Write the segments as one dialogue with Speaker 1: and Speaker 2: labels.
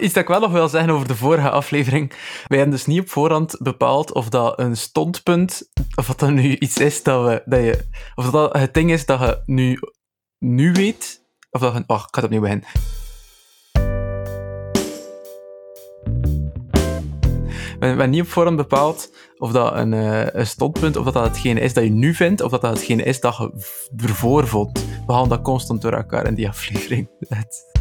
Speaker 1: Iets dat ik wel nog wil zeggen over de vorige aflevering. Wij hebben dus niet op voorhand bepaald of dat een standpunt, of dat, dat nu iets is dat, we, dat je, of dat het ding is dat je nu, nu weet, of dat je, oh, ik ga het opnieuw beginnen. We hebben niet op voorhand bepaald of dat een, uh, een standpunt, of dat, dat hetgene is dat je nu vindt, of dat dat hetgene is dat je ervoor vond. We halen dat constant door elkaar in die aflevering.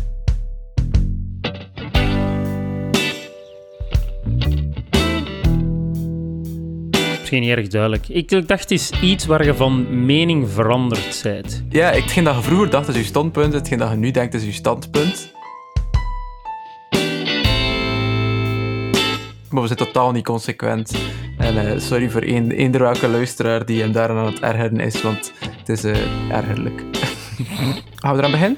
Speaker 2: Misschien niet erg duidelijk. Ik dacht, het is iets waar je van mening veranderd bent.
Speaker 1: Ja, hetgeen dat je vroeger dacht is je standpunt, hetgeen dat je nu denkt is je standpunt. maar we zijn totaal niet consequent. En uh, sorry voor eender welke luisteraar die hem daar aan het ergeren is, want het is uh, ergerlijk. Gaan we eraan beginnen?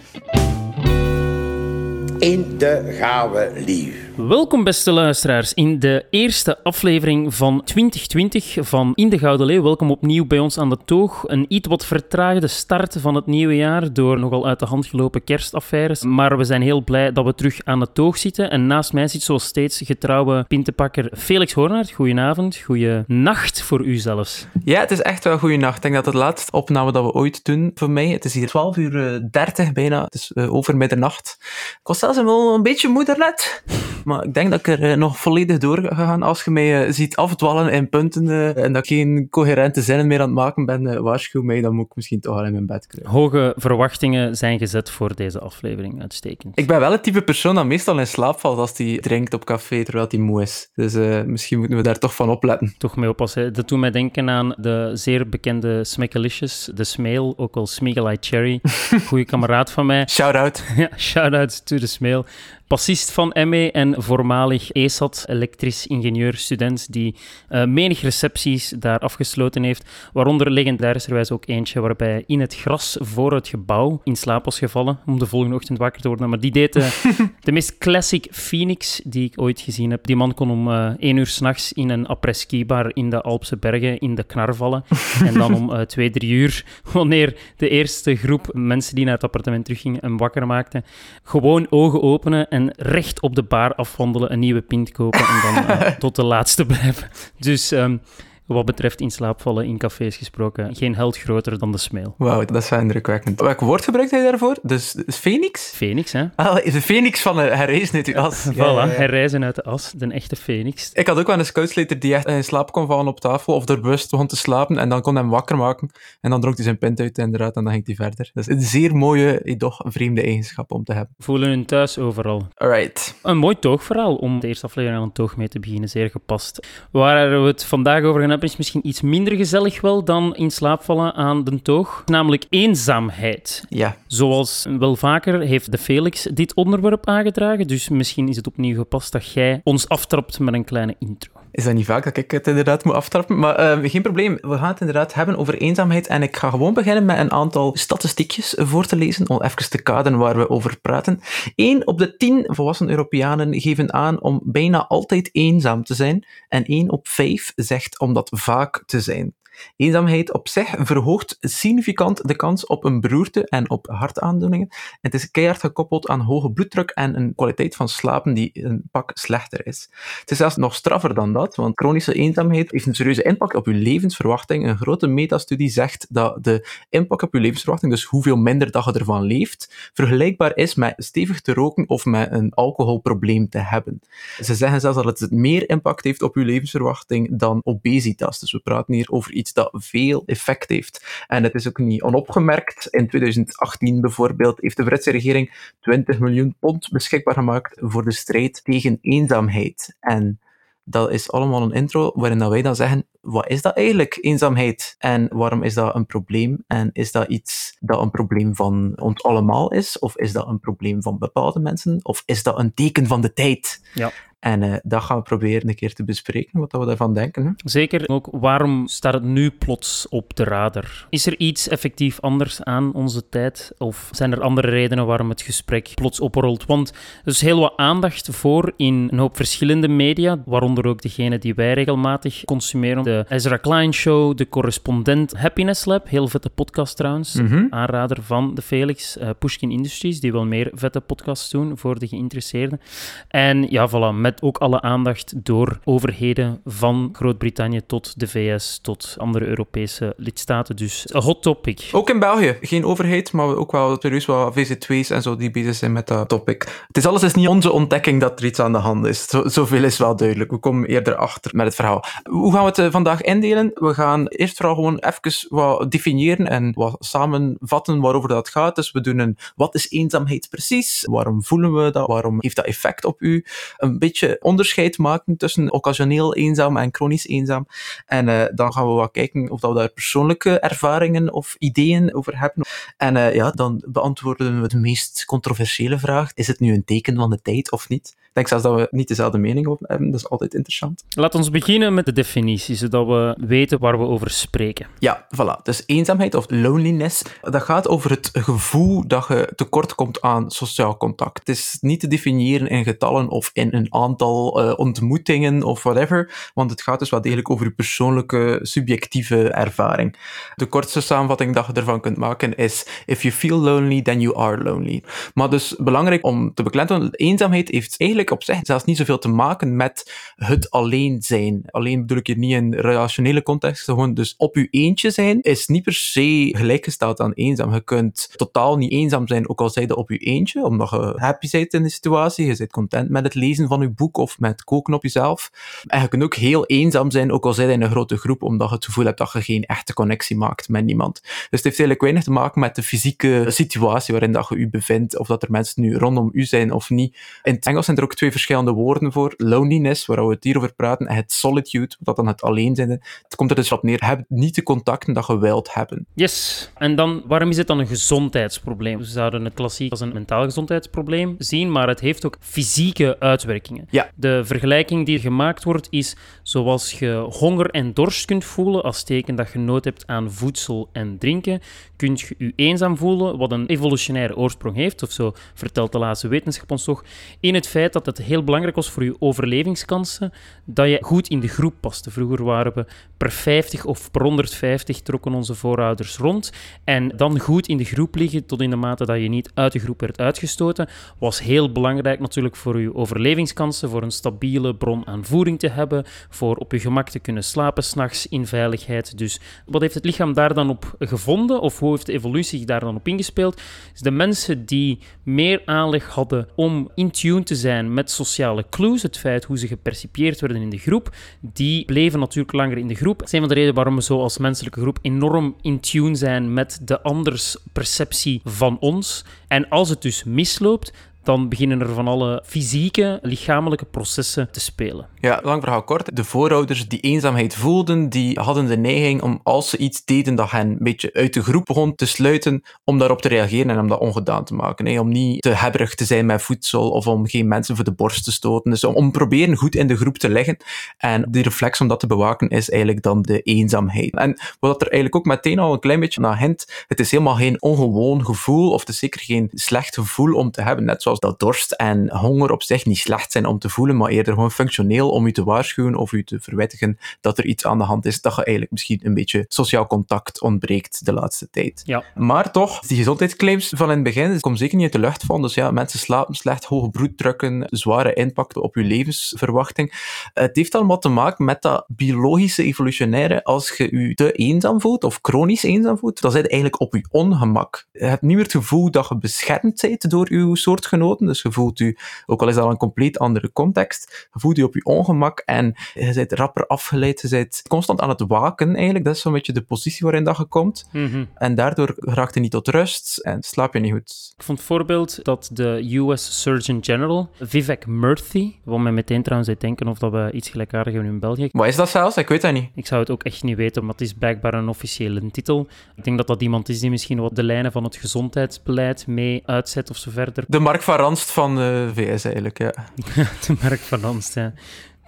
Speaker 3: In de gave lief.
Speaker 2: Welkom, beste luisteraars, in de eerste aflevering van 2020 van In de Gouden Leeuw. Welkom opnieuw bij ons aan de toog. Een iets wat vertraagde start van het nieuwe jaar door nogal uit de hand gelopen kerstaffaires. Maar we zijn heel blij dat we terug aan de toog zitten. En naast mij zit zoals steeds getrouwe pintepakker Felix Hoornaert. Goedenavond, goeie nacht voor u zelfs.
Speaker 1: Ja, het is echt wel goede nacht. Ik denk dat het laatste opname dat we ooit doen voor mij. Het is hier 12 uur 30 bijna. Het is uh, over middernacht. Ik was zelfs een beetje moeder net. Maar ik denk dat ik er nog volledig door ga gaan. Als je mij uh, ziet afdwallen in punten uh, en dat ik geen coherente zinnen meer aan het maken ben, uh, waarschuw mij, dan moet ik misschien toch al in mijn bed kruipen.
Speaker 2: Hoge verwachtingen zijn gezet voor deze aflevering. Uitstekend.
Speaker 1: Ik ben wel het type persoon dat meestal in slaap valt als hij drinkt op café terwijl hij moe is. Dus misschien moeten we daar toch van opletten.
Speaker 2: Toch mee oppassen. Dat doet mij denken aan de zeer bekende Smackalicious, de Smeel, ook al Smeagle Cherry. Goeie kameraad van mij.
Speaker 1: Shout-out.
Speaker 2: ja, shout-out to the Smeel bassist van ME en voormalig ESAT, elektrisch ingenieur, student, die uh, menig recepties daar afgesloten heeft. Waaronder legendarischerwijs ook eentje waarbij in het gras voor het gebouw in slaap was gevallen om de volgende ochtend wakker te worden. Maar die deed uh, de meest classic Phoenix die ik ooit gezien heb. Die man kon om uh, één uur s'nachts in een après-ski bar in de Alpse bergen in de knar vallen. en dan om twee, drie uur, wanneer de eerste groep mensen die naar het appartement teruggingen hem wakker maakten, gewoon ogen openen en recht op de bar afwandelen, een nieuwe pint kopen en dan uh, tot de laatste blijven. Dus um, wat betreft in slaap vallen in cafés gesproken, geen held groter dan de smeel.
Speaker 1: Wauw, dat is wel indrukwekkend. Welk woord gebruikt hij daarvoor? Dus, dus Phoenix?
Speaker 2: Phoenix, hè?
Speaker 1: Ah, de Phoenix van uh, herreizen uit de as.
Speaker 2: voilà, ja, herreizen uit de as, de echte Phoenix.
Speaker 1: Ik had ook wel een scoutslater die echt in slaap kon vallen op tafel, of er bewust begon te slapen, en dan kon hij hem wakker maken, en dan dronk hij zijn pint uit, inderdaad, en dan ging hij verder. Dat is een zeer mooie, toch vreemde eigenschap om te hebben.
Speaker 2: Voelen hun thuis overal.
Speaker 1: Alright.
Speaker 2: Een mooi toogverhaal om de eerste aflevering aan een toog mee te beginnen, zeer gepast. Waar we het vandaag over gaan hebben, is misschien iets minder gezellig wel dan in slaap vallen aan de toog, namelijk eenzaamheid.
Speaker 1: Ja.
Speaker 2: Zoals wel vaker heeft de Felix dit onderwerp aangedragen, dus misschien is het opnieuw gepast dat jij ons aftrapt met een kleine intro.
Speaker 1: Is dat niet vaak dat ik het inderdaad moet aftrappen? Maar uh, geen probleem. We gaan het inderdaad hebben over eenzaamheid. En ik ga gewoon beginnen met een aantal statistiekjes voor te lezen, om even te kaderen waar we over praten. 1 op de 10 volwassen Europeanen geven aan om bijna altijd eenzaam te zijn. En 1 op 5 zegt om dat vaak te zijn. Eenzaamheid op zich verhoogt significant de kans op een beroerte en op hartaandoeningen. En het is keihard gekoppeld aan hoge bloeddruk en een kwaliteit van slapen die een pak slechter is. Het is zelfs nog straffer dan dat, want chronische eenzaamheid heeft een serieuze impact op uw levensverwachting. Een grote metastudie zegt dat de impact op uw levensverwachting, dus hoeveel minder dat je ervan leeft, vergelijkbaar is met stevig te roken of met een alcoholprobleem te hebben. Ze zeggen zelfs dat het meer impact heeft op uw levensverwachting dan obesitas. Dus we praten hier over iets dat veel effect heeft. En het is ook niet onopgemerkt. In 2018 bijvoorbeeld heeft de Britse regering 20 miljoen pond beschikbaar gemaakt voor de strijd tegen eenzaamheid. En dat is allemaal een intro waarin wij dan zeggen, wat is dat eigenlijk, eenzaamheid? En waarom is dat een probleem? En is dat iets dat een probleem van ons allemaal is? Of is dat een probleem van bepaalde mensen? Of is dat een teken van de tijd?
Speaker 2: Ja.
Speaker 1: En uh, dat gaan we proberen een keer te bespreken, wat we daarvan denken. Hè?
Speaker 2: Zeker. Ook waarom staat het nu plots op de radar? Is er iets effectief anders aan onze tijd? Of zijn er andere redenen waarom het gesprek plots oprolt? Want er is heel wat aandacht voor in een hoop verschillende media, waaronder ook degene die wij regelmatig consumeren. De Ezra Klein Show, de correspondent Happiness Lab, heel vette podcast trouwens.
Speaker 1: Mhm.
Speaker 2: Aanrader van de Felix, uh, Pushkin Industries, die wel meer vette podcasts doen voor de geïnteresseerden. En ja, voilà, met ook alle aandacht door overheden van Groot-Brittannië tot de VS, tot andere Europese lidstaten. Dus een hot topic.
Speaker 1: Ook in België. Geen overheid, maar ook wel serieus wat VC2's en zo die bezig zijn met dat topic. Het is alles is niet onze ontdekking dat er iets aan de hand is. Zo, zoveel is wel duidelijk. We komen eerder achter met het verhaal. Hoe gaan we het eh, vandaag indelen? We gaan eerst vooral gewoon even wat definiëren en wat samenvatten waarover dat gaat. Dus we doen een wat is eenzaamheid precies? Waarom voelen we dat? Waarom heeft dat effect op u? Een beetje onderscheid maken tussen occasioneel eenzaam en chronisch eenzaam. En uh, dan gaan we wat kijken of dat we daar persoonlijke ervaringen of ideeën over hebben. En uh, ja, dan beantwoorden we de meest controversiële vraag. Is het nu een teken van de tijd of niet? Ik denk zelfs dat we niet dezelfde mening over hebben. Dat is altijd interessant.
Speaker 2: Laat ons beginnen met de definitie, zodat we weten waar we over spreken.
Speaker 1: Ja, voilà. Dus eenzaamheid of loneliness, dat gaat over het gevoel dat je tekort komt aan sociaal contact. Het is niet te definiëren in getallen of in een aantal uh, ontmoetingen of whatever, want het gaat dus wel degelijk over je persoonlijke, subjectieve ervaring. De kortste samenvatting dat je ervan kunt maken is: If you feel lonely, then you are lonely. Maar dus belangrijk om te beklemtonen, eenzaamheid heeft eigenlijk op zich zelfs niet zoveel te maken met het alleen zijn. Alleen bedoel ik hier niet in relationele context, gewoon dus op je eentje zijn is niet per se gelijkgesteld aan eenzaam. Je kunt totaal niet eenzaam zijn, ook al zij je op je eentje, omdat je happy bent in de situatie, je bent content met het lezen van je boek of met koken op jezelf. En je kunt ook heel eenzaam zijn, ook al zij je in een grote groep, omdat je het gevoel hebt dat je geen echte connectie maakt met niemand. Dus het heeft eigenlijk weinig te maken met de fysieke situatie waarin dat je je bevindt, of dat er mensen nu rondom u zijn of niet. In het Engels zijn er ook twee verschillende woorden voor. Loneliness, waar we het hier over praten, en het solitude, wat dan het alleen zijn. Het komt er dus op neer, niet de contacten dat je wilt hebben.
Speaker 2: Yes. En dan, waarom is het dan een gezondheidsprobleem? We zouden het klassiek als een mentaal gezondheidsprobleem zien, maar het heeft ook fysieke uitwerkingen.
Speaker 1: Ja.
Speaker 2: De vergelijking die gemaakt wordt is zoals je honger en dorst kunt voelen als teken dat je nood hebt aan voedsel en drinken, kun je je eenzaam voelen, wat een evolutionaire oorsprong heeft, of zo vertelt de laatste wetenschap ons toch, in het feit dat het heel belangrijk was voor je overlevingskansen dat je goed in de groep paste. Vroeger waren we per 50 of per 150 trokken onze voorouders rond. En dan goed in de groep liggen tot in de mate dat je niet uit de groep werd uitgestoten, was heel belangrijk natuurlijk voor je overlevingskansen, voor een stabiele bron aan voeding te hebben, voor op je gemak te kunnen slapen s'nachts in veiligheid. Dus wat heeft het lichaam daar dan op gevonden, of hoe heeft de evolutie daar dan op ingespeeld? Is de mensen die meer aanleg hadden om in tune te zijn met sociale clues, het feit hoe ze gepercipieerd werden in de groep, die bleven natuurlijk langer in de groep. Dat is een van de redenen waarom we zo als menselijke groep enorm in tune zijn met de anders perceptie van ons. En als het dus misloopt, dan beginnen er van alle fysieke, lichamelijke processen te spelen.
Speaker 1: Ja, lang verhaal kort. De voorouders die eenzaamheid voelden, die hadden de neiging om als ze iets deden dat hen een beetje uit de groep begon te sluiten, om daarop te reageren en om dat ongedaan te maken. Om niet te hebberig te zijn met voedsel of om geen mensen voor de borst te stoten. Dus om, proberen goed in de groep te liggen. En die reflex om dat te bewaken is eigenlijk dan de eenzaamheid. En wat er eigenlijk ook meteen al een klein beetje naar hint, het is helemaal geen ongewoon gevoel, of het is zeker geen slecht gevoel om te hebben. Net zoals dat dorst en honger op zich niet slecht zijn om te voelen, maar eerder gewoon functioneel om u te waarschuwen of u te verwittigen dat er iets aan de hand is, dat je eigenlijk misschien een beetje sociaal contact ontbreekt de laatste tijd.
Speaker 2: Ja.
Speaker 1: Maar toch, die gezondheidsclaims van in het begin komen zeker niet uit de lucht van. Dus ja, mensen slapen slecht, hoge bloeddrukken, zware impact op je levensverwachting. Het heeft allemaal te maken met dat biologische evolutionaire. Als je je te eenzaam voelt of chronisch eenzaam voelt, dan zit eigenlijk op je ongemak. Je hebt niet meer het gevoel dat je beschermd bent door je soortgenoten dus je voelt u, ook al is dat een compleet andere context, je voelt u op je ongemak en je bent rapper afgeleid, je bent constant aan het waken eigenlijk. Dat is zo'n beetje de positie waarin dat je komt.
Speaker 2: Mhm.
Speaker 1: En daardoor raakt je niet tot rust en slaap je niet goed.
Speaker 2: Ik vond het voorbeeld dat de US Surgeon General, Vivek Murthy, wat mij meteen trouwens deed denken of dat we iets gelijkaardigs hebben in België.
Speaker 1: Wat is dat zelfs? Ik weet dat niet.
Speaker 2: Ik zou het ook echt niet weten, maar het is blijkbaar een officiële titel. Ik denk dat dat iemand is die misschien wat de lijnen van het gezondheidsbeleid mee uitzet of zo verder.
Speaker 1: De Mark van van Ranst van de VS eigenlijk, ja.
Speaker 2: de Mark van Ranst, ja.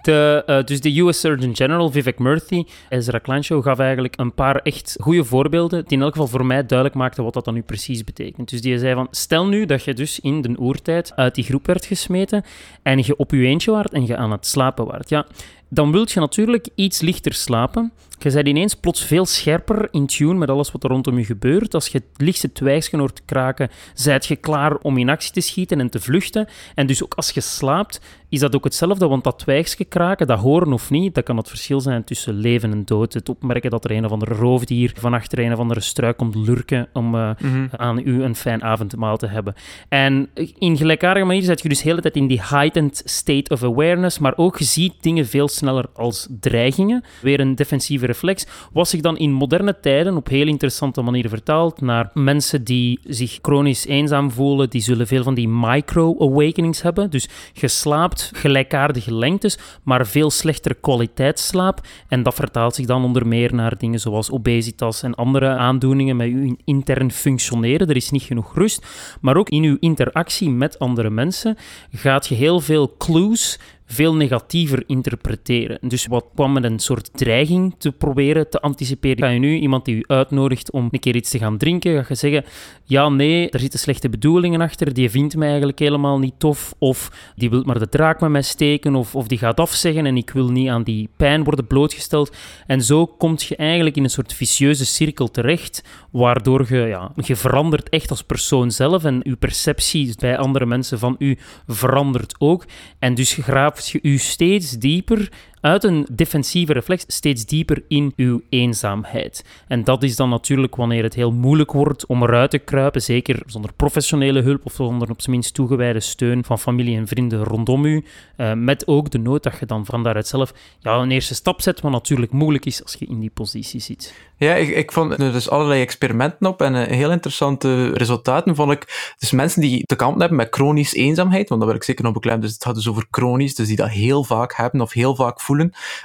Speaker 2: De, uh, dus de US Surgeon General, Vivek Murthy, Ezra Clancho, gaf eigenlijk een paar echt goede voorbeelden die in elk geval voor mij duidelijk maakten wat dat dan nu precies betekent. Dus die zei van, stel nu dat je dus in de oertijd uit die groep werd gesmeten en je op je eentje waart en je aan het slapen waart. Ja, dan wilt je natuurlijk iets lichter slapen. Je bent ineens plots veel scherper in tune met alles wat er rondom je gebeurt. Als je het lichtste twijgsje hoort kraken, zijt je klaar om in actie te schieten en te vluchten. En dus ook als je slaapt, is dat ook hetzelfde, want dat twijgsje kraken, dat horen of niet, dat kan het verschil zijn tussen leven en dood. Het opmerken dat er een of andere roofdier van achter een of andere struik komt lurken om uh, aan u een fijn avondmaal te hebben. En in gelijkaardige manier zit je dus de hele tijd in die heightened state of awareness, maar ook je ziet dingen veel sneller als dreigingen. Weer een defensieve reflex. Was zich dan in moderne tijden op heel interessante manier vertaald naar mensen die zich chronisch eenzaam voelen, die zullen veel van die micro-awakenings hebben. Dus je slaapt gelijkaardige lengtes, maar veel slechtere kwaliteitsslaap. En dat vertaalt zich dan onder meer naar dingen zoals obesitas en andere aandoeningen met je intern functioneren. Er is niet genoeg rust. Maar ook in uw interactie met andere mensen gaat je heel veel clues veel negatiever interpreteren. Dus wat kwam met een soort dreiging te proberen te anticiperen? Ga je nu iemand die u uitnodigt om een keer iets te gaan drinken, ga je zeggen, ja, nee, er zitten slechte bedoelingen achter, die vindt mij eigenlijk helemaal niet tof, of die wil maar de draak met mij steken, of, of die gaat afzeggen en ik wil niet aan die pijn worden blootgesteld. En zo kom je eigenlijk in een soort vicieuze cirkel terecht, waardoor je, ja, je verandert echt als persoon zelf en je perceptie bij andere mensen van u verandert ook. En dus je graaft je steeds dieper uit een defensieve reflex steeds dieper in uw eenzaamheid. En dat is dan natuurlijk wanneer het heel moeilijk wordt om eruit te kruipen, zeker zonder professionele hulp of zonder op zijn minst toegewijde steun van familie en vrienden rondom u. Uh, met ook de nood dat je dan van daaruit zelf ja, een eerste stap zet, wat natuurlijk moeilijk is als je in die positie zit.
Speaker 1: Ja, ik, ik vond er dus allerlei experimenten op en uh, heel interessante resultaten vond ik. Dus mensen die te kampen hebben met chronisch eenzaamheid, want dat wil ik zeker nog beklemmen, dus het gaat dus over chronisch, dus die dat heel vaak hebben of heel vaak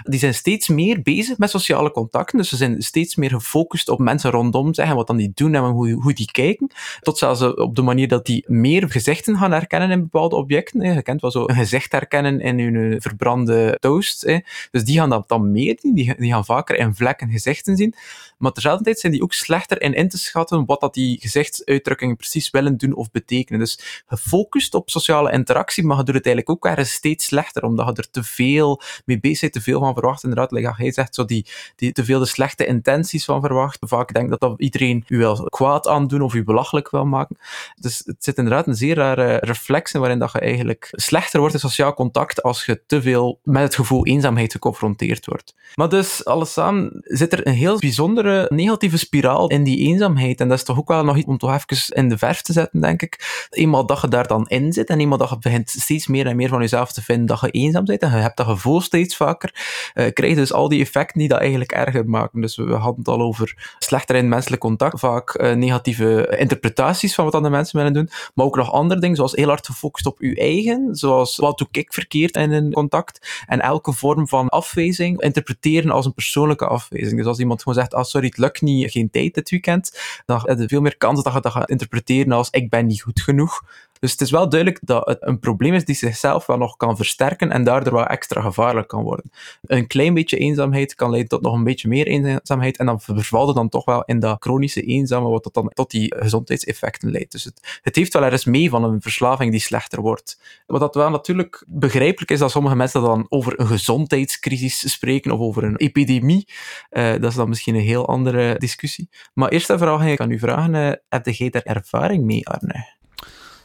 Speaker 1: die zijn steeds meer bezig met sociale contacten. Dus ze zijn steeds meer gefocust op mensen rondom zeggen wat dan die doen en hoe, hoe die kijken. Tot zelfs op de manier dat die meer gezichten gaan herkennen in bepaalde objecten. Je kent wel zo een gezicht herkennen in hun verbrande toast. Dus die gaan dat dan meer doen. Die, gaan vaker in vlekken gezichten zien. Maar terzelfde zijn die ook slechter in in te schatten wat dat die gezichtsuitdrukkingen precies willen doen of betekenen. Dus gefocust op sociale interactie, maar je doet het eigenlijk ook ergens steeds slechter, omdat je er te veel mee bezig bent, te veel van verwacht. Inderdaad, like hij zegt, zo die, die te veel de slechte intenties van verwacht. Vaak denk dat, dat iedereen u wel kwaad aan doen of u belachelijk wil maken. Dus het zit inderdaad een zeer rare reflex in waarin dat je eigenlijk slechter wordt in sociaal contact als je te veel met het gevoel eenzaamheid geconfronteerd wordt. Maar dus, alles samen, zit er een heel bijzondere negatieve spiraal in die eenzaamheid. En dat is toch ook wel nog iets om toch even in de verf te zetten, denk ik. Eenmaal dat je daar dan in zit en eenmaal dat je begint steeds meer en meer van jezelf te vinden dat je eenzaam bent en je hebt dat gevoel steeds vaker, uh, krijg je dus al die effecten die dat eigenlijk erger maken. Dus we hadden het al over slechter in menselijk contact, vaak uh, negatieve interpretaties van wat andere mensen willen doen, maar ook nog andere dingen, zoals heel hard gefocust op je eigen, zoals wat doe ik verkeerd in een contact, en elke vorm van afwijzing interpreteren als een persoonlijke afwijzing. Dus als iemand gewoon zegt, ah, sorry, het lukt niet, geen tijd dit weekend, dan heb je veel meer kans dat je dat gaat interpreteren als ik ben niet goed genoeg. Dus het is wel duidelijk dat het een probleem is die zichzelf wel nog kan versterken en daardoor wel extra gevaarlijk kan worden. Een klein beetje eenzaamheid kan leiden tot nog een beetje meer eenzaamheid en dan vervalt het dan toch wel in dat chronische eenzame, wat dat dan tot die gezondheidseffecten leidt. Dus het, het heeft wel ergens mee van een verslaving die slechter wordt. Wat dat wel natuurlijk begrijpelijk is, dat sommige mensen dan over een gezondheidscrisis spreken of over een epidemie. Uh, dat is dan misschien een heel andere discussie. Maar eerst en vooral ga ik aan u vragen, uh, heb jij daar ervaring mee, Arne?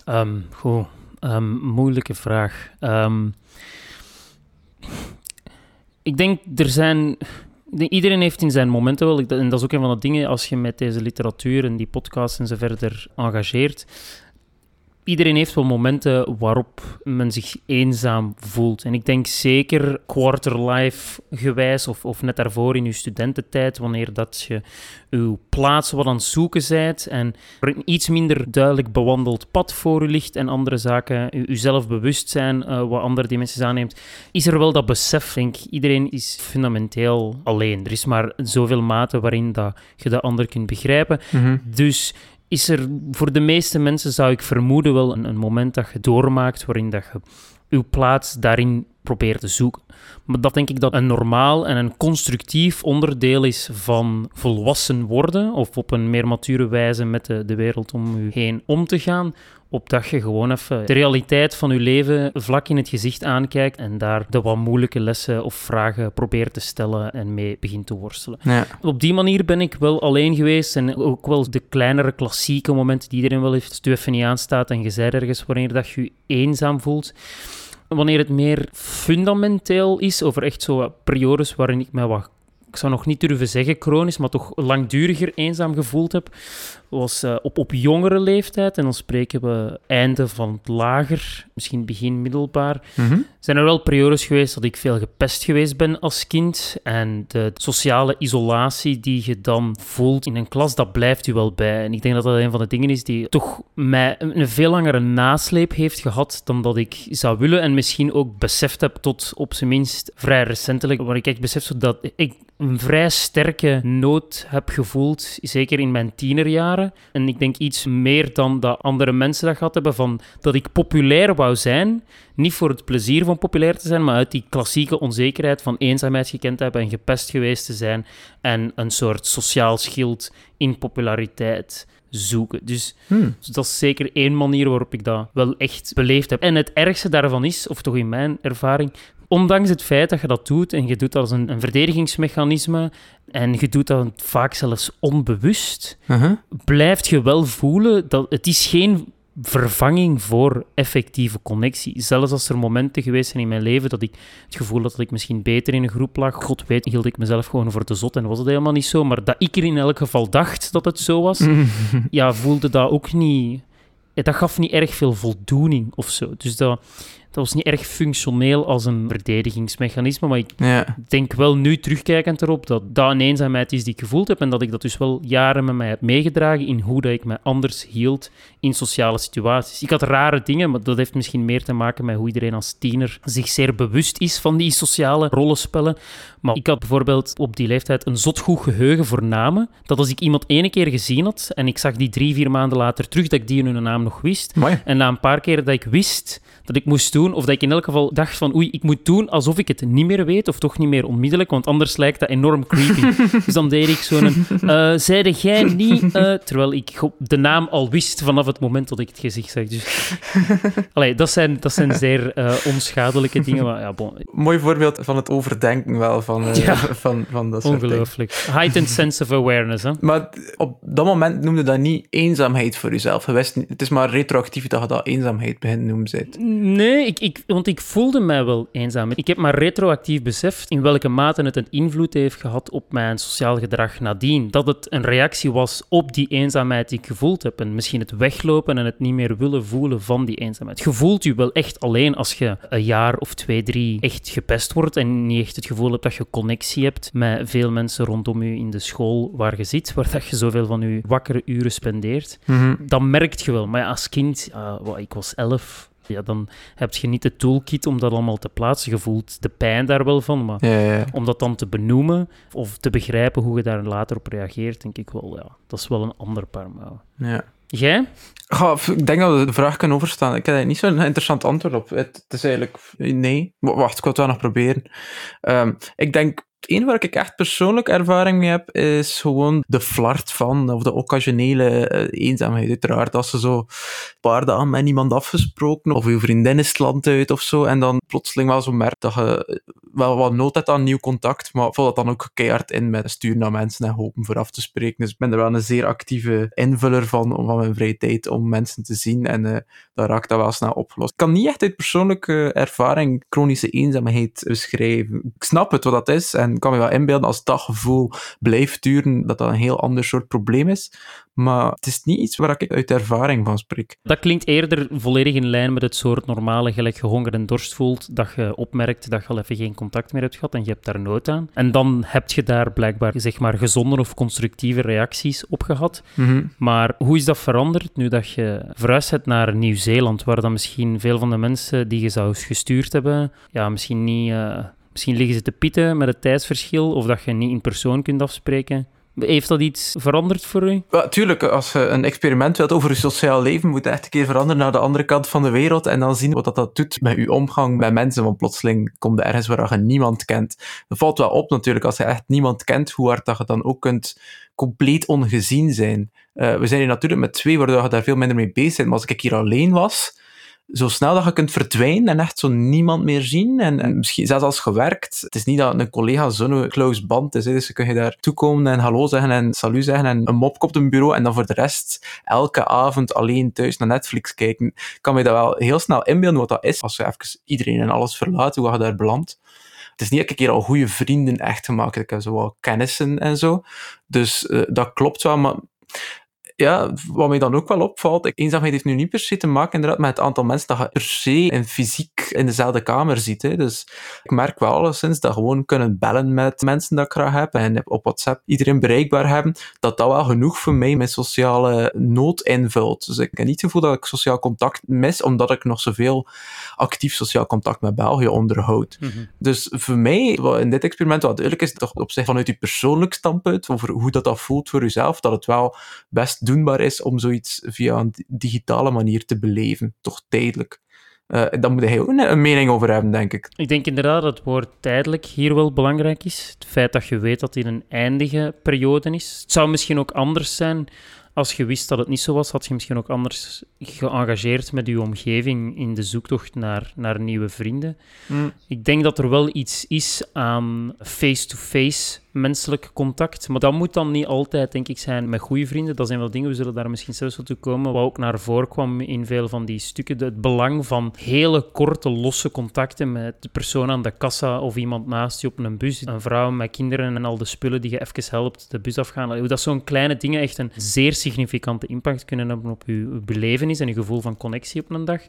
Speaker 2: Um, goed, um, moeilijke vraag. Um, ik denk, er zijn... Iedereen heeft in zijn momenten wel, en dat is ook een van de dingen als je met deze literatuur en die podcasts en zo verder engageert, iedereen heeft wel momenten waarop men zich eenzaam voelt. En ik denk zeker quarterlife gewijs of, of net daarvoor in je studententijd, wanneer dat je uw plaats wat aan het zoeken bent en er een iets minder duidelijk bewandeld pad voor u ligt en andere zaken, u, uzelf bewust zijn uh, wat andere dimensies aanneemt, is er wel dat besef, denk ik. Iedereen is fundamenteel alleen. Er is maar zoveel mate waarin dat je de ander kunt begrijpen. Dus is er voor de meeste mensen, zou ik vermoeden, wel een, een moment dat je doormaakt waarin dat je uw plaats daarin probeert te zoeken. Maar dat denk ik dat een normaal en een constructief onderdeel is van volwassen worden, of op een meer mature wijze met de, de wereld om u heen om te gaan, opdat je gewoon even de realiteit van je leven vlak in het gezicht aankijkt en daar de wat moeilijke lessen of vragen probeert te stellen en mee begint te worstelen.
Speaker 1: Ja.
Speaker 2: Op die manier ben ik wel alleen geweest en ook wel de kleinere klassieke momenten die iedereen wel heeft, als het even niet aanstaat en je zei ergens wanneer dat je je eenzaam voelt. Wanneer het meer fundamenteel is, over echt zo periodes waarin ik mij wat ik zou nog niet durven zeggen chronisch, maar toch langduriger eenzaam gevoeld heb, was uh, op, op jongere leeftijd. En dan spreken we einde van het lager, misschien begin middelbaar.
Speaker 1: Mhm.
Speaker 2: Zijn er wel periodes geweest dat ik veel gepest geweest ben als kind. En de sociale isolatie die je dan voelt in een klas, dat blijft u wel bij. En ik denk dat dat een van de dingen is die toch mij een veel langere nasleep heeft gehad dan dat ik zou willen. En misschien ook beseft heb tot op zijn minst vrij recentelijk. Waar ik echt besef dat ik een vrij sterke nood heb gevoeld, zeker in mijn En ik denk iets meer dan dat andere mensen dat gehad hebben, van dat ik populair wou zijn. Niet voor het plezier van populair te zijn, maar uit die klassieke onzekerheid van eenzaamheid gekend hebben en gepest geweest te zijn. En een soort sociaal schild in populariteit zoeken. Dus,
Speaker 1: Hmm.
Speaker 2: dus dat is zeker één manier waarop ik dat wel echt beleefd heb. En het ergste daarvan is, of toch in mijn ervaring, ondanks het feit dat je dat doet en je doet dat als een, een verdedigingsmechanisme en je doet dat vaak zelfs onbewust,
Speaker 1: Uh-huh.
Speaker 2: blijft je wel voelen dat het is geen vervanging voor effectieve connectie. Zelfs als er momenten geweest zijn in mijn leven dat ik het gevoel had dat ik misschien beter in een groep lag, god weet, hield ik mezelf gewoon voor te zot en was het helemaal niet zo, maar dat ik er in elk geval dacht dat het zo was, ja, voelde dat ook niet... Dat gaf niet erg veel voldoening of zo. Dus dat, dat was niet erg functioneel als een verdedigingsmechanisme, maar ik
Speaker 1: Ja.
Speaker 2: denk wel nu terugkijkend erop dat dat een eenzaamheid is die ik gevoeld heb en dat ik dat dus wel jaren met mij heb meegedragen in hoe dat ik mij anders hield in sociale situaties. Ik had rare dingen, maar dat heeft misschien meer te maken met hoe iedereen als tiener zich zeer bewust is van die sociale rollenspellen. Maar ik had bijvoorbeeld op die leeftijd een zot goed geheugen voor namen, dat als ik iemand ene keer gezien had en ik zag die drie, vier maanden later terug, dat ik die hun naam nog wist.
Speaker 1: Mooi.
Speaker 2: En na een paar keer dat ik wist dat ik moest doen, of dat ik in elk geval dacht van oei, ik moet doen alsof ik het niet meer weet, of toch niet meer onmiddellijk, want anders lijkt dat enorm creepy. dus dan deed ik zo'n, eh zeide jij niet, eh, terwijl ik de naam al wist vanaf het moment dat ik het gezicht zag. Dus, allee, dat zijn, dat zijn zeer eh, onschadelijke dingen, maar ja, bon,
Speaker 1: Mooi voorbeeld van het overdenken wel van, eh,
Speaker 2: Ja.
Speaker 1: van, van dat soort dingen.
Speaker 2: ongelooflijk. Heightened sense of awareness, hè.
Speaker 1: Maar op dat moment noemde dat niet eenzaamheid voor jezelf. Je wist niet, het is maar retroactief dat je dat eenzaamheid begint noemen bent.
Speaker 2: Nee, ik, ik, want ik voelde mij wel eenzaam. Ik heb maar retroactief beseft in welke mate het een invloed heeft gehad op mijn sociaal gedrag nadien. Dat het een reactie was op die eenzaamheid die ik gevoeld heb. En misschien het weglopen en het niet meer willen voelen van die eenzaamheid. Je voelt je wel echt alleen als je een jaar of twee, drie echt gepest wordt en niet echt het gevoel hebt dat je connectie hebt met veel mensen rondom je in de school waar je zit, waar dat je zoveel van je wakkere uren spendeert dat merkt je wel. Maar ja, als kind, ah, ik was elf, ja, dan heb je niet de toolkit om dat allemaal te plaatsen. Je voelt de pijn daar wel van, maar
Speaker 1: Ja, ja, ja.
Speaker 2: om dat dan te benoemen of te begrijpen hoe je daar later op reageert, denk ik wel, ja, dat is wel een ander paar mouwen.
Speaker 1: ja.
Speaker 2: Jij?
Speaker 1: Ik denk dat we de vraag kunnen overstaan. Ik heb daar niet zo'n interessant antwoord op. Het, is eigenlijk nee. Wacht, ik wil het wel nog proberen. Ehm, ik denk, het enige waar ik echt persoonlijk ervaring mee heb, is gewoon de flart van, of de occasionele eh, eenzaamheid. Uiteraard, als ze zo paar dagen met iemand afgesproken, of je vriendin is het land uit of zo, en dan plotseling wel zo merkt dat je wel wat nood hebt aan nieuw contact, maar vul dat dan ook keihard in met sturen naar mensen en hopen voor af te spreken. Dus ik ben er wel een zeer actieve invuller van, van mijn vrije tijd om mensen te zien en eh dat raakt dat wel snel opgelost. Ik kan niet echt uit persoonlijke ervaring chronische eenzaamheid beschrijven. Ik snap het wat dat is ik kan me wel inbeelden als dat gevoel blijft duren, dat dat een heel ander soort probleem is. Maar het is niet iets waar ik uit ervaring van spreek.
Speaker 2: Dat klinkt eerder volledig in lijn met het soort normale, gelijk je honger en dorst voelt, dat je opmerkt dat je al even geen contact meer hebt gehad en je hebt daar nood aan. En dan heb je daar blijkbaar, zeg maar, gezonde of constructieve reacties op gehad. Maar hoe is dat veranderd nu dat je verhuisd bent naar Nieuw-Zeeland, waar dan misschien veel van de mensen die je zou gestuurd hebben, ja, misschien niet... eh, misschien liggen ze te pieten met het tijdsverschil, of dat je niet in persoon kunt afspreken. Heeft dat iets veranderd voor u?
Speaker 1: Ja, tuurlijk, als je een experiment wilt over je sociaal leven, moet je echt een keer veranderen naar de andere kant van de wereld en dan zien wat dat, dat doet met je omgang met mensen. Want plotseling komt er ergens waar je niemand kent. Dat valt wel op natuurlijk, als je echt niemand kent, hoe hard dat je dan ook kunt compleet ongezien zijn. Uh, we zijn hier natuurlijk met twee, waardoor je daar veel minder mee bezig bent. Maar als ik hier alleen was, zo snel dat je kunt verdwijnen en echt zo niemand meer zien. En, en misschien zelfs als gewerkt. Het is niet dat een collega zo'n close band is. Hè. Dus je kun je daar toekomen en hallo zeggen en salut zeggen en een mop op een bureau. En dan voor de rest elke avond alleen thuis naar Netflix kijken. Ik kan me dat wel heel snel inbeelden wat dat is. Als je even iedereen en alles verlaat, hoe je daar belandt. Het is niet dat ik hier al goede vrienden echt gemaakt heb. Ik heb zo wat kennissen en zo. Dus uh, dat klopt wel, maar ja, wat mij dan ook wel opvalt, eenzaamheid heeft nu niet per se te maken inderdaad met het aantal mensen dat je per se in fysiek in dezelfde kamer ziet. Hè. Dus ik merk wel alleszins dat gewoon kunnen bellen met mensen dat ik graag heb en op WhatsApp iedereen bereikbaar hebben, dat dat wel genoeg voor mij mijn sociale nood invult. Dus ik heb niet het gevoel dat ik sociaal contact mis, omdat ik nog zoveel actief sociaal contact met België onderhoud. Mhm. Dus voor mij, in dit experiment wat duidelijk is, toch op zich vanuit je persoonlijk standpunt, over hoe dat, dat voelt voor jezelf, dat het wel best doenbaar is om zoiets via een digitale manier te beleven, toch tijdelijk. Uh, daar moet hij ook een, mening over hebben, denk ik.
Speaker 2: Ik denk inderdaad dat het woord tijdelijk hier wel belangrijk is. Het feit dat je weet dat dit een eindige periode is. Het zou misschien ook anders zijn als je wist dat het niet zo was, had je misschien ook anders geëngageerd met je omgeving in de zoektocht naar, naar nieuwe vrienden. Mm. Ik denk dat er wel iets is aan face-to-face menselijk contact. Maar dat moet dan niet altijd, denk ik, zijn met goede vrienden. Dat zijn wel dingen, we zullen daar misschien zelfs wel toe komen. Wat ook naar voren kwam in veel van die stukken. Het belang van hele korte, losse contacten met de persoon aan de kassa of iemand naast je op een bus. Een vrouw met kinderen en al de spullen die je even helpt de bus afgaan. Hoe dat zo'n kleine dingen echt een zeer significante impact kunnen hebben op je belevenis en je gevoel van connectie op een dag.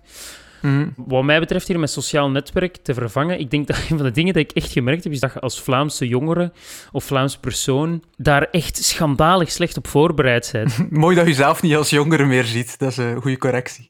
Speaker 2: Mhm. Wat mij betreft hier met sociaal netwerk te vervangen, ik denk dat een van de dingen die ik echt gemerkt heb, is dat je als Vlaamse jongere of Vlaams persoon daar echt schandalig slecht op voorbereid bent.
Speaker 1: Mooi dat je zelf niet als jongere meer ziet. Dat is een goede correctie.